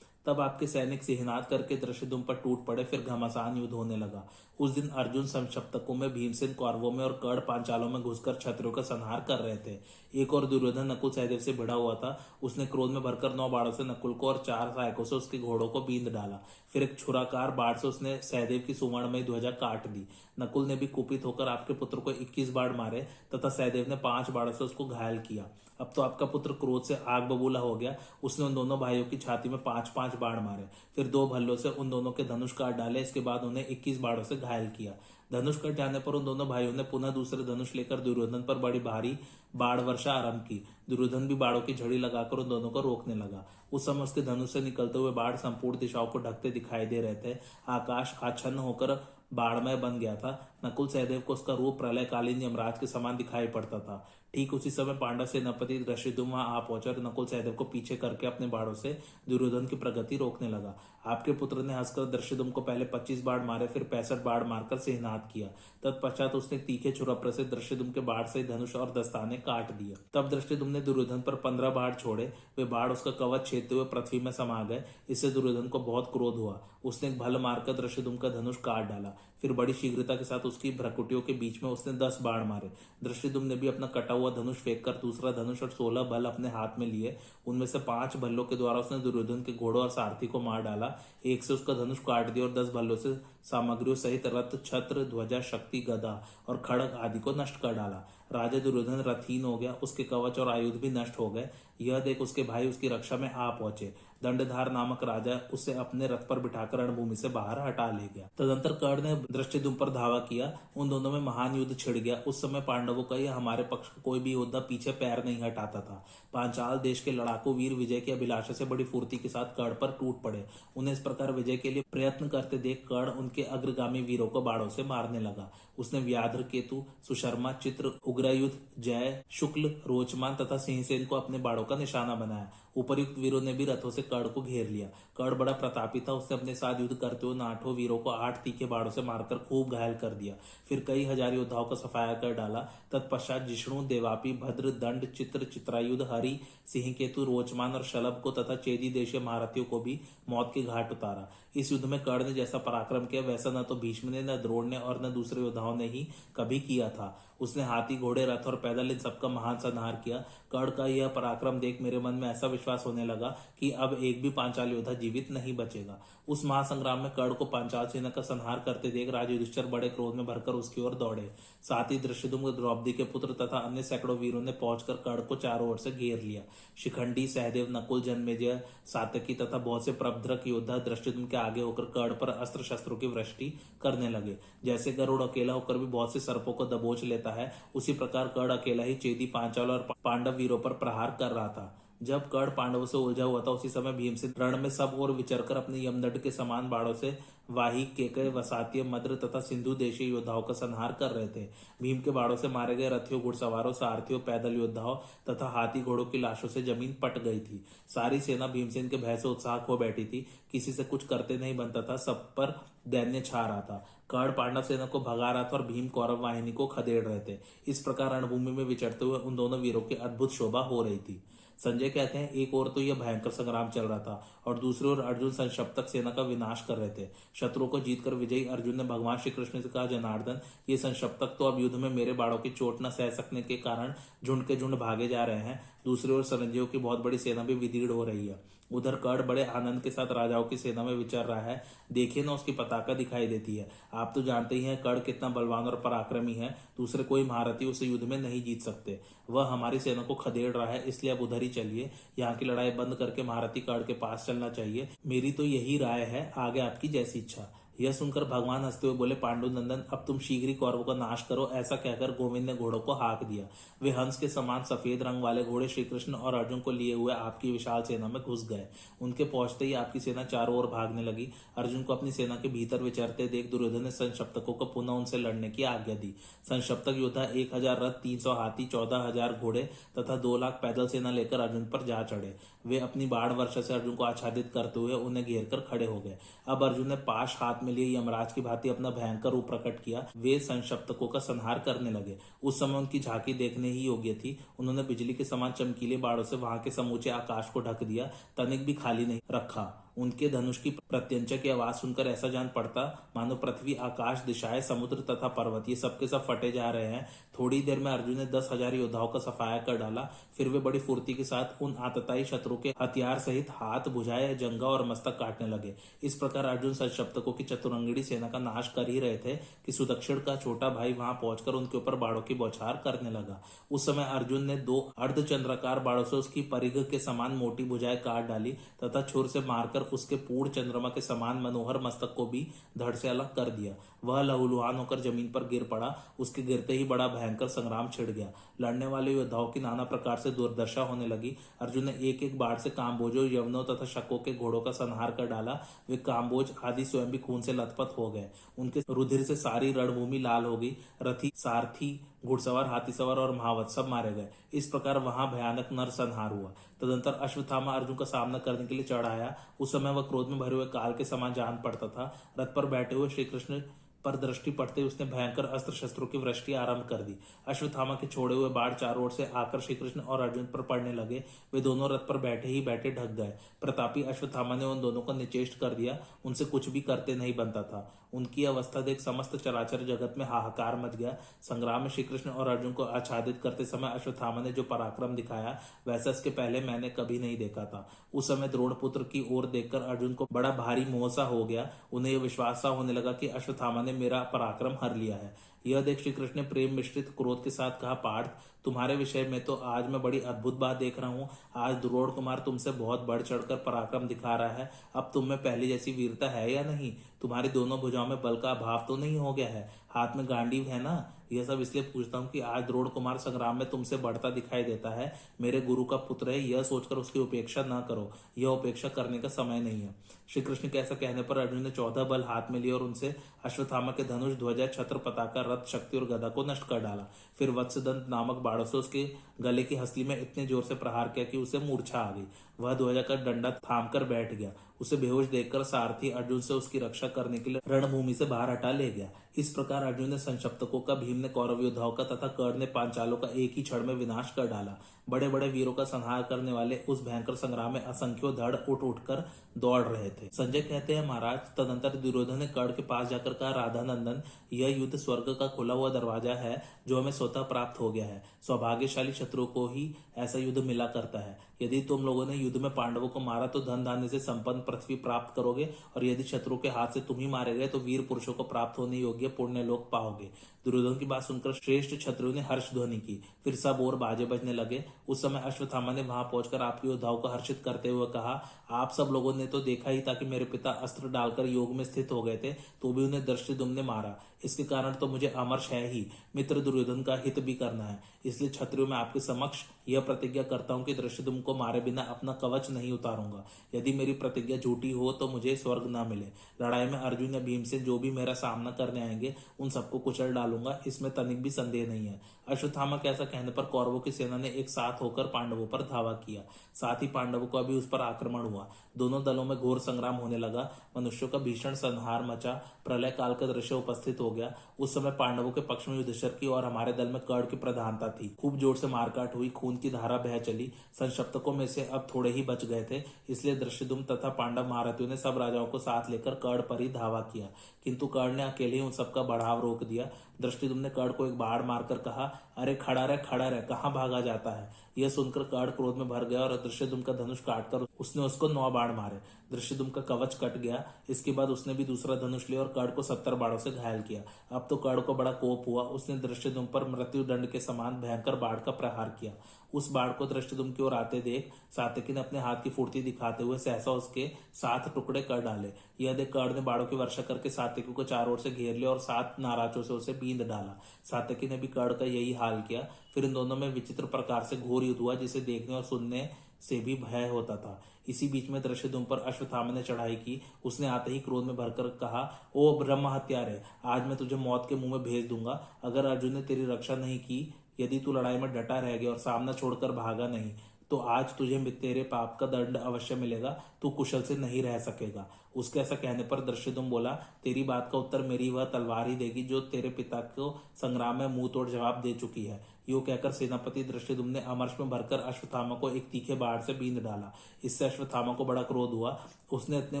[SPEAKER 1] तब आपके सैनिक सिहनाद करके दृश्यदुम पर टूट पड़े, फिर घमासान युद्ध होने लगा। उस दिन अर्जुन संक्षप्तकों में भीमसेन कौरवों में और कड़ पांचालों में घुसकर छत्रियों का संहार कर रहे थे। एक और दुर्योधन नकुल सहदेव से भिड़ा हुआ था। उसने क्रोध में भरकर नौ बाड़ों से नकुल को और चार सहायकों से उसके घोड़ों को बींद डाला। फिर एक छुराकार बाढ़ से उसने सहदेव की सुवर्णमयी ध्वजा काट दी। नकुल ने भी कुपित होकर आपके पुत्र को इक्कीस बाढ़ मारे, तथा सहदेव ने पाँच बाढ़ों से उसको घायल किया। अब तो आपका पुत्र क्रोध से आग बबूला हो गया। उसने उन दोनों भाइयों की छाती में पाँच पाँच बाढ़ मारे। फिर दो भल्लों से उन दोनों के धनुष काट डाले। इसके बाद उन्हें इक्कीस बाढ़ों से घायल किया। धनुष कट जाने पर उन दोनों भाइयों ने पुनः दूसरे धनुष लेकर दुर्योधन पर बड़ी भारी बाढ़ वर्षा आरंभ की। दुर्योधन भी बाढ़ों की झड़ी लगाकर उन दोनों को रोकने लगा। उस समय उसके धनुष से निकलते हुए बाढ़ संपूर्ण दिशाओं को ढकते दिखाई दे रहे थे। आकाश आच्छन्न होकर बाढ़मय बन गया था। नकुल सहदेव को उसका रूप प्रलयकालीन यमराज के समान दिखाई पड़ता था। ठीक उसी समय पांडव सेनापति वहाँ आ पहुँचा और नकुल सहदेव को पीछे करके अपने बाड़ों से दुर्योधन की प्रगति रोकने लगा। आपके पुत्र ने हंसकर दृश्यदुम को पहले पच्चीस बाढ़ मारे, फिर पैंसठ बाढ़ मारकर सेहनाद किया। तत्पश्चात उसने तीखे छुरप्र से दृश्यदुम के बाढ़ से धनुष और दस्ताने काट दिया। तब दृष्टिदुम ने दुर्योधन पर पंद्रह बाढ़ छोड़े। वे बाढ़ उसका कवच छेदते हुए पृथ्वी में समा गए। इससे दुर्योधन को बहुत क्रोध हुआ। उसने भल मारकर दृश्यदुम का धनुष काट डाला। फिर बड़ी शीघ्रता के साथ उसकी भ्रकुटियों के बीच में उसने दस बाढ़ मारे। दृष्टिदुम ने भी अपना कटा हुआ धनुष फेंक कर दूसरा धनुष और सोलह बल अपने हाथ में लिए। उनमें से पाँच भल्लों के द्वारा उसने दुर्योधन के घोड़ों और सारथी को मार डाला। एक से उसका धनुष काट दिया और दस भल्लों से सामग्रियों सहित रथ, छत्र, ध्वजा, शक्ति, गदा और खड़ग आदि को नष्ट कर डाला। राजा दुर्योधन रथहीन हो गया। उसके कवच और आयुध भी नष्ट हो गए। यह देख उसके भाई उसकी रक्षा में आ पहुँचे। दंडधार नामक राजा उसे अपने रथ पर बिठाकर रणभूमि से बाहर हटा ले गया। तदंतर कर्ण ने दृष्टिदुम पर धावा किया। उन दोनों में महान युद्ध छिड़ गया। उस समय पांडवों का यह हमारे पक्ष का कोई भी योद्धा पीछे पैर नहीं हटाता था। पांचाल देश के लड़ाकू वीर विजय की अभिलाषा से बड़ी फूर्ति के साथ कर्ण पर टूट पड़े। उन्हें इस प्रकार विजय के लिए प्रयत्न करते देख कर्ण उनके अग्रगामी वीरों को बाड़ों से मारने लगा। उसने व्याध्र केतु, सुशर्मा, चित्र, उग्रयुद्ध, जय, शुक्ल, रोचमान तथा सिंहसेन को अपने बाड़ों का निशाना बनाया। उपर्युक्त वीरों ने भी रथों से कर्ण को घेर लिया। कर्ण बड़ा प्रतापी था, उसने अपने साथ युद्ध करते हुए आठों वीरों को आठ तीखे बाड़ों से मारकर खूब घायल कर दिया। फिर कई हज़ार योद्धाओं का सफाया कर डाला। तत्पश्चात जिष्णु, देवापी, भद्र, दंड, चित्र, चित्रायुध, हरि सिंह केतु रोचमान और शलभ को तथा चेदी देशीय महारथियों को भी मौत के घाट उतारा। इस युद्ध में कर्ण ने जैसा पराक्रम किया, वैसा न तो भीष्म ने, न द्रोण ने और न दूसरे योद्धाओं ने ही कभी किया था। उसने हाथी, घोड़े, रथ और पैदल इन सबका महान संहार किया। कर्ण का यह पराक्रम देख मेरे मन में ऐसा विश्वास होने लगा कि अब एक भी पांचाल योद्धा जीवित नहीं बचेगा। उस महासंग्राम में कर्ण को पांचाल सेना का संहार करते देख राज युधिष्ठर बड़े क्रोध में भरकर उसकी ओर दौड़े। साथ ही दृश्यदुम द्रौपदी के पुत्र तथा अन्य सैकड़ों वीरों ने पहुंचकर कर्ण को चारों ओर से घेर लिया। शिखंडी, सहदेव, नकुल, जन्मेजय, सातकी तथा बहुत से प्रभद्रक योद्धा दृष्टिदुम के आगे होकर कर्ण पर अस्त्र शस्त्रों की वृष्टि करने लगे। जैसे गरुड़ अकेला होकर भी बहुत से सर्पों को दबोच लेता है। उसी प्रकार कर्ण अकेला ही चेदी, पांचाल और पांडव वीरों पर प्रहार कर रहा था। जब कर्ण पांडवों से उलझा हुआ था, उसी समय भीमसेन रण में सब और विचरकर अपने यमदंड के समान बाड़ों से वाही, केकय, वसातीय, मद्र तथा सिंधु देशीय योद्धाओं का संहार कर रहे थे। भीम के बाड़ों से मारे गए रथियों, घुड़सवारों, सारथियों, पैदल योद्धाओं तथा हाथी घोड़ों की लाशों से ज़मीन पट गई थी। सारी सेना भीमसेन के भय से उत्साह खो बैठी थी। किसी से कुछ करते नहीं बनता था, सब पर दैन्य छा रहा था। कर्ण पांडव सेना को भगा रहा था और भीम कौरव वाहिनी को खदेड़ रहे थे। इस प्रकार रणभूमि में विचरते हुए उन दोनों वीरों की अद्भुत शोभा हो रही थी। संजय कहते हैं, एक और तो यह भयंकर संग्राम चल रहा था और दूसरी ओर अर्जुन संशप्तक सेना का विनाश कर रहे थे। शत्रुओं को जीतकर विजयी अर्जुन ने भगवान श्री कृष्ण से कहा, जनार्दन, ये संशप्तक तो अब युद्ध में मेरे बाड़ों की चोट न सह सकने के कारण झुंड के झुंड भागे जा रहे हैं। दूसरी ओर संजयों की बहुत बड़ी सेना भी विदीर्ण हो रही है। उधर कर्ण बड़े आनंद के साथ राजाओं की सेना में विचर रहा है। देखिए ना, उसकी पताका दिखाई देती है। आप तो जानते ही हैं, कर्ण कितना बलवान और पराक्रमी है। दूसरे कोई महारथी उसे युद्ध में नहीं जीत सकते। वह हमारी सेना को खदेड़ रहा है, इसलिए अब उधर ही चलिए। यहाँ की लड़ाई बंद करके महारथी कर्ण के पास चलना चाहिए। मेरी तो यही राय है, आगे आपकी जैसी इच्छा। यह सुनकर भगवान हँसते हुए बोले पांडु नंदन अब तुम शीघ्र ही कौरवों का नाश करो, ऐसा कहकर गोविंद ने घोड़ों को हाँक दिया। वे हंस के समान सफ़ेद रंग वाले घोड़े श्री कृष्ण और अर्जुन को लिए हुए आपकी विशाल सेना में घुस गए। उनके पहुँचते ही आपकी सेना चारों ओर भागने लगी। अर्जुन को अपनी सेना के भीतर विचरते देख दुर्योधन ने संशप्तकों को पुनः उनसे लड़ने की आज्ञा दी। संशप्तक योद्धा एक हज़ार रथ, तीन सौ हाथी, चौदह हज़ार घोड़े तथा दो लाख पैदल सेना लेकर अर्जुन पर जा चढ़े। वे अपनी बाढ़ वर्षा से अर्जुन को आच्छादित करते हुए उन्हें घेर कर खड़े हो गए। अब अर्जुन ने पाश हाथ में लिए यमराज की भांति अपना भयंकर रूप प्रकट किया। वे संशप्तकों का संहार करने लगे। उस समय उनकी झांकी देखने ही योग्य थी। उन्होंने बिजली के समान चमकीले बाढ़ों से वहाँ के समूचे आकाश को ढक दिया। तनिक भी खाली नहीं रखा। उनके धनुष की प्रत्यंचा की आवाज़ सुनकर ऐसा जान पड़ता, मानो पृथ्वी, आकाश, दिशाएँ, समुद्र तथा पर्वत, ये सबके सब फटे जा रहे हैं। थोड़ी देर में अर्जुन ने दस हज़ार योद्धाओं का सफाया कर डाला। फिर वे बड़ी फुर्ती के साथ उन आतताई शत्रु के हथियार सहित हाथ बुझाए, जंगा और मस्तक काटने लगे। इस प्रकार अर्जुन सशप्तकों की चतुरंगड़ी सेना का नाश कर ही रहे थे कि सुदक्षिण का छोटा भाई वहाँ पहुंचकर उनके ऊपर बाड़ों की बौछार करने लगा। उस समय अर्जुन ने दो अर्धचंद्राकार बाड़ों से उसकी परिघ के समान मोटी बुझाए काट डाली तथा छुर से मारकर उसके पूर्ण चंद्रमा के समान मनोहर मस्तक को भी धड़ से अलग कर दिया। वह लहूलुहान होकर ज़मीन पर गिर पड़ा। उसके गिरते ही बड़ा भयंकर संग्राम छिड़ गया। लड़ने वाले योद्धाओं की नाना प्रकार से दुर्दशा होने लगी। अर्जुन ने एक एक बाढ़ से काम्बोजों यवनों तथा शकों के घोड़ों का संहार कर डाला। वे काम्बोज आदि स्वयं भी खून से लथपथ हो गए। उनके रुधिर से सारी रणभूमि लाल हो गई। रथी, सारथी घुड़सवार हाथी सवार और महावत सब मारे गए। इस प्रकार वहाँ भयानक नर संहार हुआ। तदंतर अश्वत्थामा अर्जुन का सामना करने के लिए चढ़ाया। उस समय वह क्रोध में भरे हुए काल के समान जान पड़ता था। रथ पर बैठे हुए श्री कृष्ण पर दृष्टि पड़ते उसने भयंकर अस्त्र शस्त्रों की वृष्टि आरंभ कर दी। अश्वत्थामा के छोड़े हुए बाढ़ चारों ओर से आकर श्री कृष्ण और अर्जुन पर पड़ने लगे। वे दोनों रथ पर बैठे ही बैठे ढक गए। प्रतापी अश्वत्थामा ने उन दोनों को निचेष्ट कर दिया। उनसे कुछ भी करते नहीं बनता था। उनकी अवस्था देख समस्त चराचर जगत में हाहाकार मच गया। संग्राम में श्री कृष्ण और अर्जुन को आच्छादित करते समय अश्वत्थामा ने जो पराक्रम दिखाया, वैसा इसके पहले मैंने कभी नहीं देखा था। उस समय द्रोणपुत्र की ओर देखकर अर्जुन को बड़ा भारी मोहसा हो गया। उन्हें यह विश्वास सा होने लगा कि अश्वत्थामा ने मेरा पराक्रम हर लिया है। यह देख श्री कृष्ण ने प्रेम मिश्रित क्रोध के साथ कहा, पार्थ तुम्हारे विषय में तो आज मैं बड़ी अद्भुत बात देख रहा हूँ। आज द्रोड़ कुमार तुमसे बहुत बढ़ चढ़कर पराक्रम दिखा रहा है। अब तुम में पहले जैसी वीरता है या नहीं? तुम्हारी दोनों भुजाओं में बल का अभाव तो नहीं हो गया है। हाथ में गांडीव है ना यह सब इसलिए पूछता हूँ कि आज द्रोण कुमार संग्राम में तुमसे बढ़ता दिखाई देता है। मेरे गुरु का पुत्र है, यह सोचकर उसकी उपेक्षा न करो। यह उपेक्षा करने का समय नहीं है। श्री कृष्ण के ऐसा कहने पर अर्जुन ने चौदह बल हाथ में लिए और उनसे अश्वत्थामा के धनुष, ध्वजा छत्र पताका रथ, शक्ति और गदा को नष्ट कर डाला। फिर वत्सदंत नामक बाड़ों से उसके गले की हंसली में इतने ज़ोर से प्रहार किया कि उसे मूर्छा आ गई। वह ध्वजा का डंडा थाम कर बैठ गया। उसे बेहोश देखकर सारथी अर्जुन से उसकी रक्षा करने के लिए रणभूमि से बाहर हटा ले गया। इस प्रकार अर्जुन ने संशप्तकों का भीम ने कौरव योद्धाओं का तथा कर्ण ने पांचालों का एक ही क्षण में विनाश कर डाला। बड़े बड़े वीरों का संहार करने वाले उस भयंकर संग्राम में असंख्यो धड़ उठ उठकर दौड़ रहे थे। संजय कहते हैं, महाराज, तदंतर दुर्योधन ने कर्ण के पास जाकर कहा, राधा नंदन, यह युद्ध स्वर्ग का खुला हुआ दरवाज़ा है, जो हमें स्वतः प्राप्त हो गया है। सौभाग्यशाली शत्रु को ही ऐसा युद्ध मिला करता है। यदि तुम लोगों ने युद्ध में पांडवों को मारा तो धन धान्य से संपन्न पृथ्वी प्राप्त करोगे, और यदि शत्रु के हाथ से तुम ही मारे गए तो वीर पुरुषों को प्राप्त होने योग्य पुण्य लोग पाओगे। दुर्योधन की बात सुनकर श्रेष्ठ छत्रियों ने हर्ष ध्वनि की। फिर सब और बाजे बजने लगे। उस समय अश्वत्थामा ने वहाँ पहुंचकर आपके योद्धाओं को हर्षित करते हुए कहा, आप सब लोगों ने तो देखा ही था कि मेरे पिता अस्त्र डालकर योग में स्थित हो गए थे तो भी उन्हें दृष्टि ने मारा। इसके कारण तो मुझे अमर्श है ही। मित्र दुर्योधन का हित भी करना है। इसलिए छत्रियों में आपके समक्ष यह प्रतिज्ञा करता हूँ कि दृश्य को मारे बिना अपना कवच नहीं उतारूँगा। यदि मेरी प्रतिज्ञा झूठी हो तो मुझे स्वर्ग ना मिले। लड़ाई में अर्जुन या भीम से जो भी मेरा सामना करने आएँगे, उन सबको कुचल डालूँगा। इसमें तनिक भी संदेह नहीं है। अश्वत्थामा के ऐसा कहने पर कौरवों की सेना ने एक साथ होकर पांडवों पर धावा किया। साथ ही पांडवों का भी उस पर आक्रमण हुआ। दोनों दलों में घोर संग्राम होने लगा। मनुष्यों का भीषण संहार मचा। प्रलय काल का दृश्य उपस्थित हो गया। उस समय पांडवों के पक्ष में युद्धेश्वर की और हमारे दल में कर्ण की प्रधानता थी। खूब ज़ोर से मारकाट हुई। खून की धारा बह चली। संशप्तकों में से अब थोड़े ही बच गए थे। इसलिए दृश्यदुम तथा पांडव महारथियों ने सब राजाओं को साथ लेकर कर्ण पर ही धावा किया। किंतु कर्ण ने अकेले ही उन सबका बढ़ाव रोक दिया। दृष्टिदुम ने कर्ण को एक बाढ़ मारकर कहा, अरे, खड़ा रह खड़ा रह, कहा भागा जाता है? यह सुनकर कर्ण क्रोध में भर गया और दृश्यदुम का धनुष काटकर उसने उसको नौ बाढ़ मारे। दृश्यदुम का कवच कट गया। इसके बाद उसने भी दूसरा धनुष लिया और कर्ण को सत्तर बाढ़ों से घायल किया। अब तो कर्ण को बड़ा कोप हुआ। उसने दृश्य पर मृत्यु दंड के समान भयंकर बाढ़ का प्रहार किया। उस बाढ़ को दृष्टिदुम की ओर आते देख। सातिकी ने अपने हाथ की फुर्ती दिखाते हुए सहसा उसके सात टुकड़े कर डाले। यह देख कर्ण ने बाढ़ों की वर्षा करके सातिकी को चारों ओर से घेर लिया और सात नाराजों से उसे बींद डाला। सातिकी ने भी कर्ण का यही हाल किया। फिर इन दोनों में विचित्र प्रकार से घोर युद्ध हुआ, जिसे देखने और सुनने से भी भय होता था। इसी बीच में दृश्यदुम पर अश्वत्थामा ने चढ़ाई की। उसने आते ही क्रोध में भरकर कहा, ओ ब्रह्म हत्यारे आज मैं तुझे मौत के मुँह में भेज दूँगा। अगर अर्जुन ने तेरी रक्षा नहीं की यदि तू लड़ाई में डटा रह गया और सामना छोड़कर भागा नहीं तो आज तुझे तेरे पाप का दंड अवश्य मिलेगा। तू कुशल से नहीं रह सकेगा। उसके ऐसा कहने पर दृश्यदुम बोला, तेरी बात का उत्तर मेरी वह तलवार ही देगी जो तेरे पिता को संग्राम में मुँह तोड़ जवाब दे चुकी है। यो कहकर सेनापति दृष्टिदुम ने अमर्श में भरकर अश्वत्थामा को एक तीखे बाढ़ से बींद डाला। इससे अश्वत्थामा को बड़ा क्रोध हुआ। उसने इतने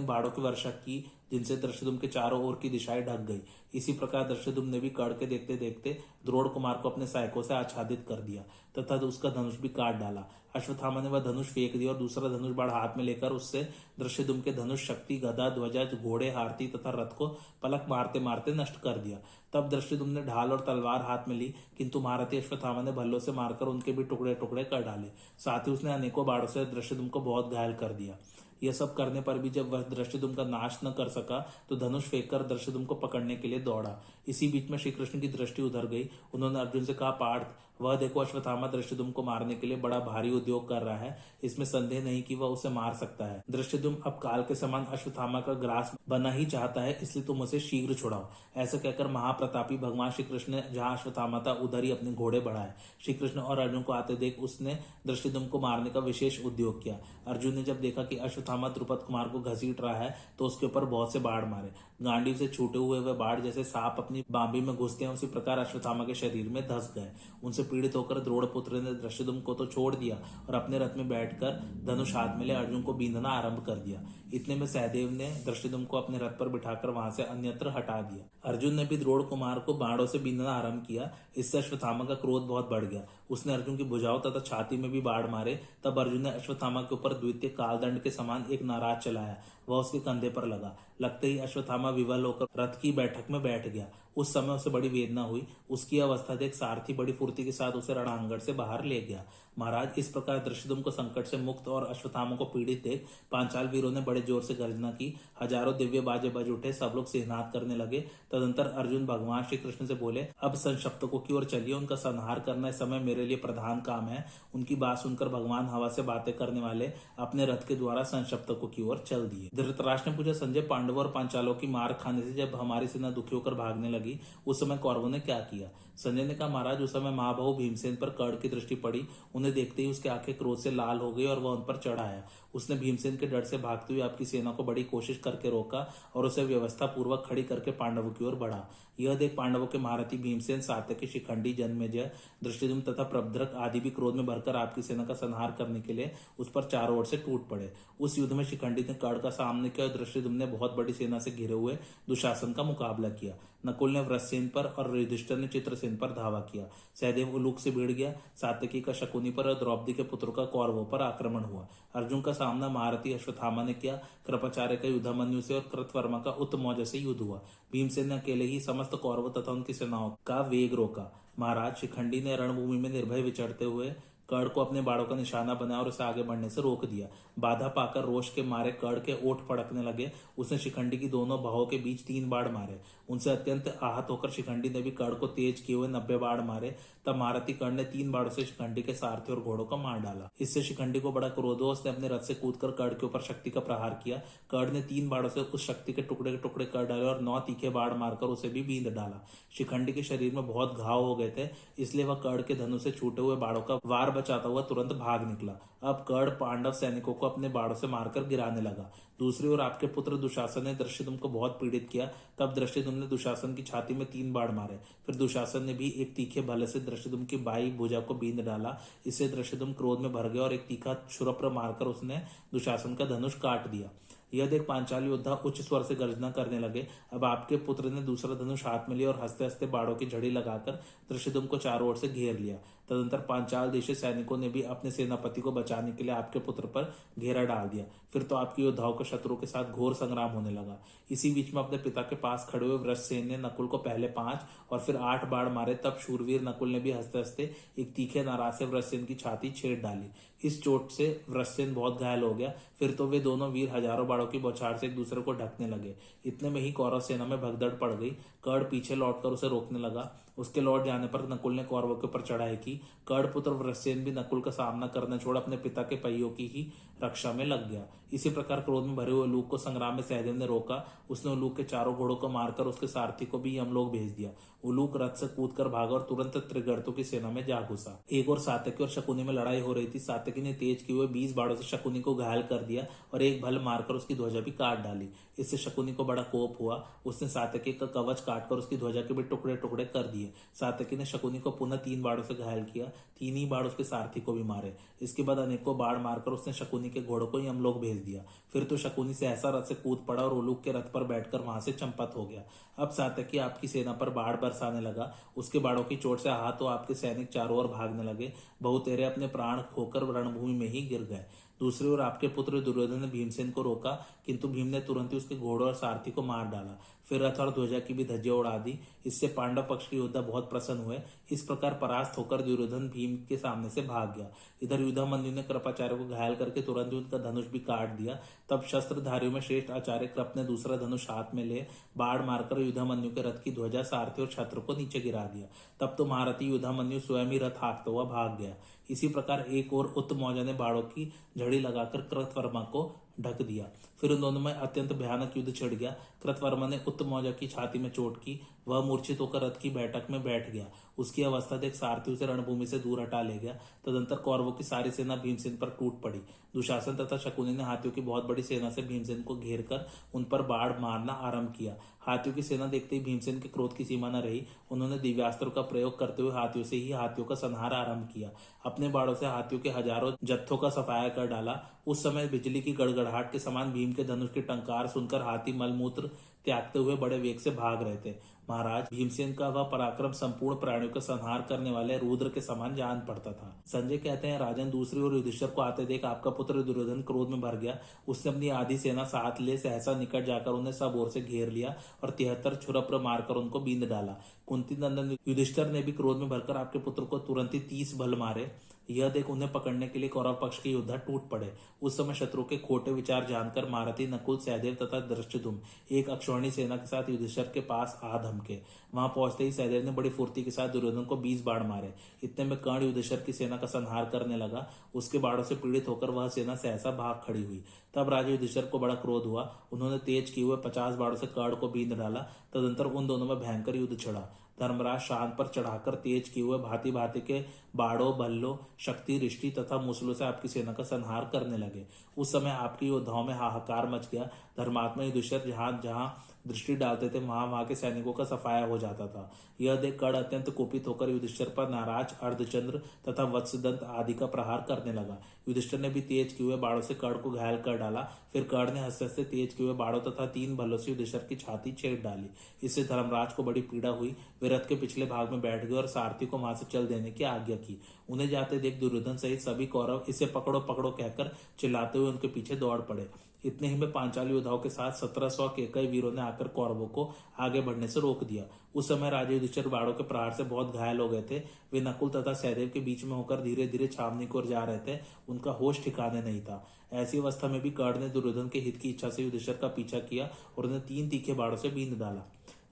[SPEAKER 1] बाढ़ों की वर्षा की, जिनसे दृष्टिदुम के चारों ओर की दिशाएँ ढक गई। इसी प्रकार दृष्टिदुम ने भी कड़ के देखते देखते द्रोड़ कुमार को अपने सहायकों से आच्छादित कर दिया, तथा उसका धनुष भी काट डाला। अश्वत्थामा ने वह धनुष फेंक दिया और दूसरा धनुष बाढ़ हाथ में लेकर उससे दृश्यदुम के धनुष, शक्ति, गदा, ध्वजा, घोड़े हारती तथा रथ को पलक मारते मारते नष्ट कर दिया। तब दृष्टिदुम ने ढाल और तलवार हाथ में ली, किंतु महारथी अश्वत्थामा ने भल्लों से मारकर उनके भी टुकड़े टुकड़े कर डाले। साथ ही उसने अनेकों बाढ़ों से दृश्यदुम को बहुत घायल कर दिया। यह सब करने पर भी जब वह दृष्टिदुम का नाश न कर सका तो धनुष फेंक फेंककर दृष्टिदुम को पकड़ने के लिए दौड़ा। इसी बीच में श्री कृष्ण की दृष्टि उधर गई। उन्होंने अर्जुन से कहा, पार्थ वह देखो अश्वत्थामा दृष्टिदुम को मारने के लिए बड़ा भारी उद्योग कर रहा है। इसमें संदेह नहीं कि वह उसे मार सकता है। दृष्टिदुम अब काल के समान अश्वत्थामा का ग्रास बना ही चाहता है, इसलिए तुम उसे शीघ्र छुड़ाओ। ऐसा कहकर महाप्रतापी भगवान श्री कृष्ण ने जहाँ अश्वत्थामा था, उधर ही अपने घोड़े बढ़ाए। श्री कृष्ण और अर्जुन को आते देख उसने दृष्टिदुम को मारने का विशेष उद्योग किया। अर्जुन ने जब देखा कि अश्वत्थामा द्रुपद कुमार को घसीट रहा है तो उसके ऊपर बहुत से बाढ़ मारे। गांडी से छूटे हुए वह बाढ़ जैसे सांप अपनी बांबी में घुसते हैं, उसी प्रकार अश्वत्थामा के शरीर में धस गए। उनसे पीड़ित होकर द्रोणपुत्र ने दृश्यदुम को तो छोड़ दिया और अपने रथ में बैठकर धनुष हाथ में ले अर्जुन को बींधना आरंभ कर दिया। इतने में सहदेव ने दृश्यदुम को अपने रथ पर बिठाकर वहाँ से अन्यत्र हटा दिया। अर्जुन ने भी द्रोड़ कुमार को बाणों से बींधना आरंभ किया। इससे अश्वत्थामा का क्रोध बहुत बढ़ गया। उसने अर्जुन की भुजाओं तथा छाती में भी बाढ़ मारे। तब अर्जुन ने अश्वत्थामा के ऊपर द्वितीय कालदंड के समान एक नाराज़ चलाया। वह उसके कंधे पर लगा। लगते ही अश्वत्थामा विवल होकर रथ की बैठक में बैठ गया। उस समय उसे बड़ी वेदना हुई। उसकी अवस्था देख सारथी बड़ी फुर्ती के साथ उसे रणांगण से बाहर ले गया। महाराज, इस प्रकार दृश्यदुम को संकट से मुक्त और अश्वत्थामा को पीड़ित देख पांचाल वीरों ने बड़े ज़ोर से गर्जना की। हज़ारों दिव्य बाजे बज उठे, सब लोग सिहनाद करने लगे। तदंतर अर्जुन भगवान श्री कृष्ण से बोले, अब संशप्तकों की ओर चलिए, उनका संहार करना इस समय मेरे लिए प्रधान काम है। उनकी बात सुनकर भगवान हवा से बातें करने वाले अपने रथ के द्वारा संशप्तकों की ओर चल दिए। धृतराष्ट्र ने पूछा, संजय, पांडव और पांचालों की मार खाने से जब हमारी सेना दुखी होकर भागने लगी उस समय कौरवों ने क्या किया? संजय ने कहा, महाराज, उस समय महाभाव भीमसेन पर कर्ण की दृष्टि पड़ी। उन्हें देखते ही उसके आँखें क्रोध से लाल हो गई और वह उन पर चढ़ आया उसने भीमसेन के डर से भागते हुए आपकी सेना को बड़ी कोशिश करके रोका और उसे व्यवस्था पूर्वक खड़ी करके पांडवों की ओर बढ़ा। यह देख पांडवों के महारथी भीमसेन सात्यकी शिखंडी, जन्मेजय दृष्टिदुम तथा प्रभद्रक आदि भी क्रोध में भरकर आपकी सेना का संहार करने के लिए उस पर चारों ओर से टूट पड़े। उस युद्ध में शिखंडी ने कर्ण का सामने किया और दृष्टिदुम ने बहुत बड़ी सेना से घिरे हुए दुशासन का मुकाबला किया। नकुल ने व्रतसेन पर और युधिष्ठर ने चित्रसेन पर धावा किया। सहदेव उलूक से भिड़ गया। सात्यकी का शकुनी पर और द्रौपदी के पुत्र का कौरवों पर आक्रमण हुआ। अर्जुन का सामना महारथी अश्वत्थामा ने किया। कृपाचार्य का युद्धमन्यु से और कृतवर्मा का उत्तमौज से युद्ध हुआ। भीमसेन ने अकेले ही समस्त कौरवों तथा उनकी सेनाओं का वेग रोका। महाराज शिखंडी ने रणभूमि में निर्भय विचरते हुए कड़ को अपने बाड़ों का निशाना बनाया और उसे आगे बढ़ने से रोक दिया। बाधा पाकर रोष के मारे कड़ के ओठ फड़कने लगे। उसने शिखंडी की दोनों बाहों के बीच तीन बाढ़ मारे। उनसे अत्यंत आहत होकर शिखंडी ने भी कड़ को तेज किए हुए नब्बे बाढ़ मारे। तब महारथी कर्ण ने तीन बाढ़ों से शिखंडी के सारथी और घोड़ों का मार डाला। इससे शिखंडी को बड़ा क्रोध हुआ। उसने अपने रथ से कूदकर कड़ के ऊपर शक्ति का प्रहार किया। कर्ण ने तीन बाढ़ों से उस शक्ति के टुकड़े के टुकड़े कर डाले और नौ तीखे बाढ़ मारकर उसे भी बींद डाला। शिखंडी के शरीर में बहुत घाव हो गए थे, इसलिए वह कड़ के धनु से छूटे हुए बाढ़ों का वार बचाता हुआ तुरंत भाग निकला। अब कर्ण पांडव सैनिकों को अपने बाढ़ों से मारकर गिराने लगा। दूसरी ओर आपके पुत्र दुशासन ने दृश्यदुम को बहुत पीड़ित किया, तब दृश्यदुम ने दुशासन की छाती में तीन बाढ़ मारे। फिर दुशासन ने भी एक तीखे भले से दृश्यदुम की बाई भुजा को बींद डाला। इससे दृश्यदुम क्रोध में भर गया और एक तीखा छुरप्र मारकर उसने दुशासन का धनुष काट दिया। यह देख पांचाल योद्धा उच्च स्वर से गर्जना करने लगे। अब आपके पुत्र ने दूसरा धनुष हाथ में लिया और हँसते हँसते बाड़ों की झड़ी लगाकर त्रिशुदम को चारों ओर से घेर लिया। तदंतर पांचाल देशी सैनिकों ने भी अपने सेनापति को बचाने के लिए आपके पुत्र पर घेरा डाल दिया। फिर तो आपके योद्धाओं के शत्रु के साथ घोर संग्राम होने लगा। इसी बीच में अपने पिता के पास खड़े हुए वृषसेन ने नकुल को पहले पाँच और फिर आठ बाढ़ मारे, तब शूरवीर नकुल ने भी हँसते हँसते एक तीखे नाराज़ से वृषसेन की छाती छेड़ डाली। इस चोट से वृषसेन बहुत घायल हो गया। फिर तो वे दोनों वीर हज़ारों बाड़ों की बौछार से एक दूसरे को ढकने लगे। इतने में ही कौरव सेना में भगदड़ पड़ गई। कर्ण पीछे लौटकर उसे रोकने लगा। उसके लौट जाने पर नकुल ने कौरवों के ऊपर चढ़ाई की। कर्ण पुत्र वृषसेन भी नकुल का सामना करना छोड़ अपने पिता के पहियों की ही रक्षा में लग गया। इसी प्रकार क्रोध में भरे हुए लूक को संग्राम में सहदेव ने रोका। उसने उलूक के चारों घोड़ों को मारकर उसके सारथी को भी यमलोक भेज दिया। उलूक रथ से कूद कर भागा और तुरंत त्रिगर्तों की सेना में जा घुसा। एक और सातकी और शकुनी में लड़ाई हो रही थी। सातकी ने तेज किए हुए बीस बाड़ों से शकुनी को घायल कर दिया और एक भल मारकर उसकी ध्वजा भी काट डाली। इससे शकुनी को बड़ा कोप हुआ। उसने सातकी का कवच काटकर उसकी ध्वजा के भी टुकड़े टुकड़े कर दिए। सातकी ने शकुनी को पुनः तीन बाड़ों से घायल किया। तीन ही बाढ़ उसके सारथी को भी मारे। इसके बाद अनेकों बाढ़ मारकर उसने शकुनी के घोड़ों को यमलोक भेज दिया। फिर तो शकुनी से ऐसा रथ से कूद पड़ा और उलूक के रथ पर बैठकर वहाँ से चंपत हो गया। अब सातकी आपकी सेना पर बाढ़ बरसाने लगा। उसके बाड़ों की चोट से हाथ तो आपके सैनिक चारों ओर भागने लगे। बहुतेरे अपने प्राण खोकर रणभूमि में ही गिर गए। दूसरी ओर आपके पुत्र दुर्योधन ने भीमसेन को रोका, किंतु भीम ने तुरंत ही उसके घोड़ों और सारथी को मार डाला। फिर रथ और ध्वजा की भी धज्जियाँ उड़ा दी। इससे पांडव पक्ष के योद्धा बहुत प्रसन्न हुए। इस प्रकार परास्त होकर दुर्योधन भीम के सामने से भाग गया। इधर युद्धामंदिर ने कृपाचार्य को घायल करके तुरंत ही उनका धनुष भी काट दिया। तब शस्त्रधारियों में श्रेष्ठ आचार्य कृप ने दूसरा धनुष हाथ में ले बाढ़ मारकर युद्धामन्यु के रथ की ध्वजा सारथी और छत्र को नीचे गिरा दिया। तब तो महारथी युद्धामन्यु स्वयं ही रथ हाँकता हुआ भाग गया। इसी प्रकार एक और उत्त मौजा ने बाड़ों की झड़ी लगाकर कृतवर्मा को ढक दिया। फिर उन दोनों में अत्यंत भयानक युद्ध छिड़ गया। कृतवर्मा ने उत्तमौजा की छाती में चोट की। वह मूर्छित होकर रथ की बैठक में बैठ गया। उसकी अवस्था देख सारथी उसे रणभूमि से दूर हटा ले गया। तदंतर कौरवों की सारी सेना भीमसेन पर टूट पड़ी। दुशासन तथा शकुनी ने हाथियों की बहुत बड़ी सेना से भीमसेन को घेर कर उन पर बाढ़ मारना आरंभ किया। हाथियों की सेना देखते ही भीमसेन के क्रोध की सीमा न रही। उन्होंने दिव्यास्त्र का प्रयोग करते हुए हाथियों से ही हाथियों का संहार आरंभ किया। अपने बाड़ों से हाथियों के हज़ारों जत्थों का सफाया कर डाला। उस समय बिजली की गड़गड़ाहट के समान भीम के धनुष की टंकार सुनकर हाथी मलमूत्र त्यागते हुए बड़े वेग से भाग रहे थे। महाराज, भीमसेन का वह पराक्रम संपूर्ण प्राणियों का संहार करने वाले रुद्र के समान जान पड़ता था। संजय कहते हैं, राजन दूसरी ओर युधिष्ठर को आते देख आपका पुत्र दुर्योधन क्रोध में भर गया। उसने अपनी आधी सेना साथ ले सहसा निकट जाकर उन्हें सब ओर से घेर लिया और तिहत्तर छुरप्र मारकर उनको बींद डाला। कुंती नंदन युधिष्ठर ने भी क्रोध में भरकर आपके पुत्र को तुरंत ही तीस बल मारे। यह देख उन्हें पकड़ने के लिए कौरव पक्ष के योद्धा टूट पड़े। उस समय शत्रु के खोटे विचार जानकर मारती, नकुल, सहदेव तथा दृष्टुम एक अक्षौणी सेना के साथ युधिष्ठर के पास आ धमके। वहाँ पहुँचते ही सहदेव ने बड़ी फुर्ती के साथ दुर्योधन को बीस बाढ़ मारे। इतने में कर्ण युधिष्ठर की सेना का संहार करने लगा। उसके बाढ़ों से पीड़ित होकर वह सेना सहसा भाग खड़ी हुई। तब राजा युधिष्ठर को बड़ा क्रोध हुआ। उन्होंने तेज किए हुए पचास बाढ़ों से कर्ण को बींद डाला। तदंतर उन दोनों में भयंकर युद्ध छिड़ा। धर्मराज शांत पर चढ़ाकर तेज किए हुए भांति भांति के बाड़ों, बल्लों, शक्ति रिष्टि तथा मुसलों से आपकी सेना का संहार करने लगे। उस समय आपकी योद्धाओं में हाहाकार मच गया। धर्मात्मा युधिष्ठर, जहाँ जहाँ दृष्टि डालते थे, वहाँ के सैनिकों का सफाया हो जाता था। यह देख कड़ अत्यंत कुपित होकर युधिष्ठर पर नाराज़, अर्धचंद्र तथा वत्सदंत आदि का प्रहार करने लगा। युधिष्ठर ने भी तेज किए हुए बाड़ों से कड़ को घायल कर डाला। फिर कड़ ने हँसते हँसते तेज किए हुए बाड़ों तथा तीन भलों से युधिष्ठर की छाती छेड़ डाली। इससे धर्मराज को बड़ी पीड़ा हुई। वे रथ के पिछले भाग में बैठ गए और सारथी को वहाँ से चल देने की आज्ञा की। उन्हें जाते देख दुर्योधन सहित सभी कौरव इसे पकड़ो पकड़ो कहकर चिल्लाते हुए उनके पीछे दौड़ पड़े। इतने ही में पांचाली योद्धाओं के साथ सत्रह सौ के कई वीरों ने आकर कौरवों को आगे बढ़ने से रोक दिया। उस समय राजे युधिष्ठिर बाड़ों के प्रहार से बहुत घायल हो गए थे। वे नकुल तथा सहदेव के बीच में होकर धीरे धीरे छावनी की ओर जा रहे थे। उनका होश ठिकाने नहीं था। ऐसी अवस्था में भी कर्ण ने दुर्योधन के हित की इच्छा से युधिष्ठिर का पीछा किया और उन्हें तीन तीखे बाड़ों से बींद डाला।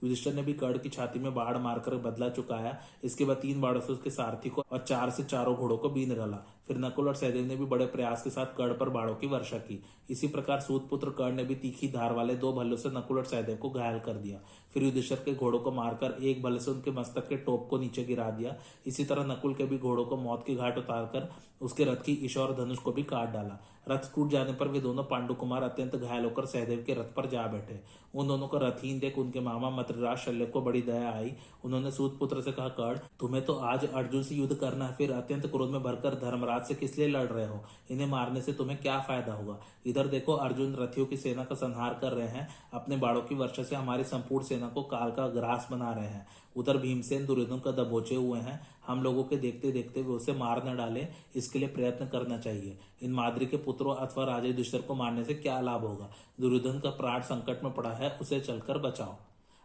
[SPEAKER 1] युधिष्ठर ने भी कर्ण की छाती में बाढ़ मारकर बदला चुकाया। इसके बाद तीन बाढ़ों से उसके सारथी को और चार से चारों घोड़ों को बीन डाला। फिर नकुल और सहदेव ने भी बड़े प्रयास के साथ कर्ण पर बाड़ों की वर्षा की। इसी प्रकार सूत पुत्र कर्ण ने भी तीखी धार वाले दो भल्लों से नकुल और सहदेव को घायल कर दिया। फिर युधिष्ठर के घोड़ों को मारकर एक भल्ले से उनके मस्तक के टोप को नीचे गिरा दिया। इसी तरह नकुल के भी घोड़ों को मौत की घाट उतारकर उसके रथ की ईश्वर धनुष को भी काट डाला। रथ टूट जाने पर वे दोनों पांडु कुमार अत्यंत घायल होकर सहदेव के रथ पर जा बैठे। उन दोनों को रथहीन देख उनके मामा मत्रराज शल्य को बड़ी दया आई। उन्होंने सूत पुत्र से कहा, कर्ण, तुम्हें तो आज अर्जुन से युद्ध करना है, फिर अत्यंत क्रोध में भरकर धर्मराज अपराध से किस लिए लड़ रहे हो? इन्हें मारने से तुम्हें क्या फ़ायदा होगा इधर देखो, अर्जुन रथियों की सेना का संहार कर रहे हैं। अपने बाड़ों की वर्षा से हमारी संपूर्ण सेना को काल का ग्रास बना रहे हैं। उधर भीमसेन दुर्योधन का दबोचे हुए हैं। हम लोगों के देखते देखते वे उसे मार न डाले। इसके लिए प्रयत्न करना चाहिए। इन माद्री के पुत्रों अथवा राजे दुष्टर को मारने से क्या लाभ होगा? दुर्योधन का प्राण संकट में पड़ा है, उसे चलकर बचाओ।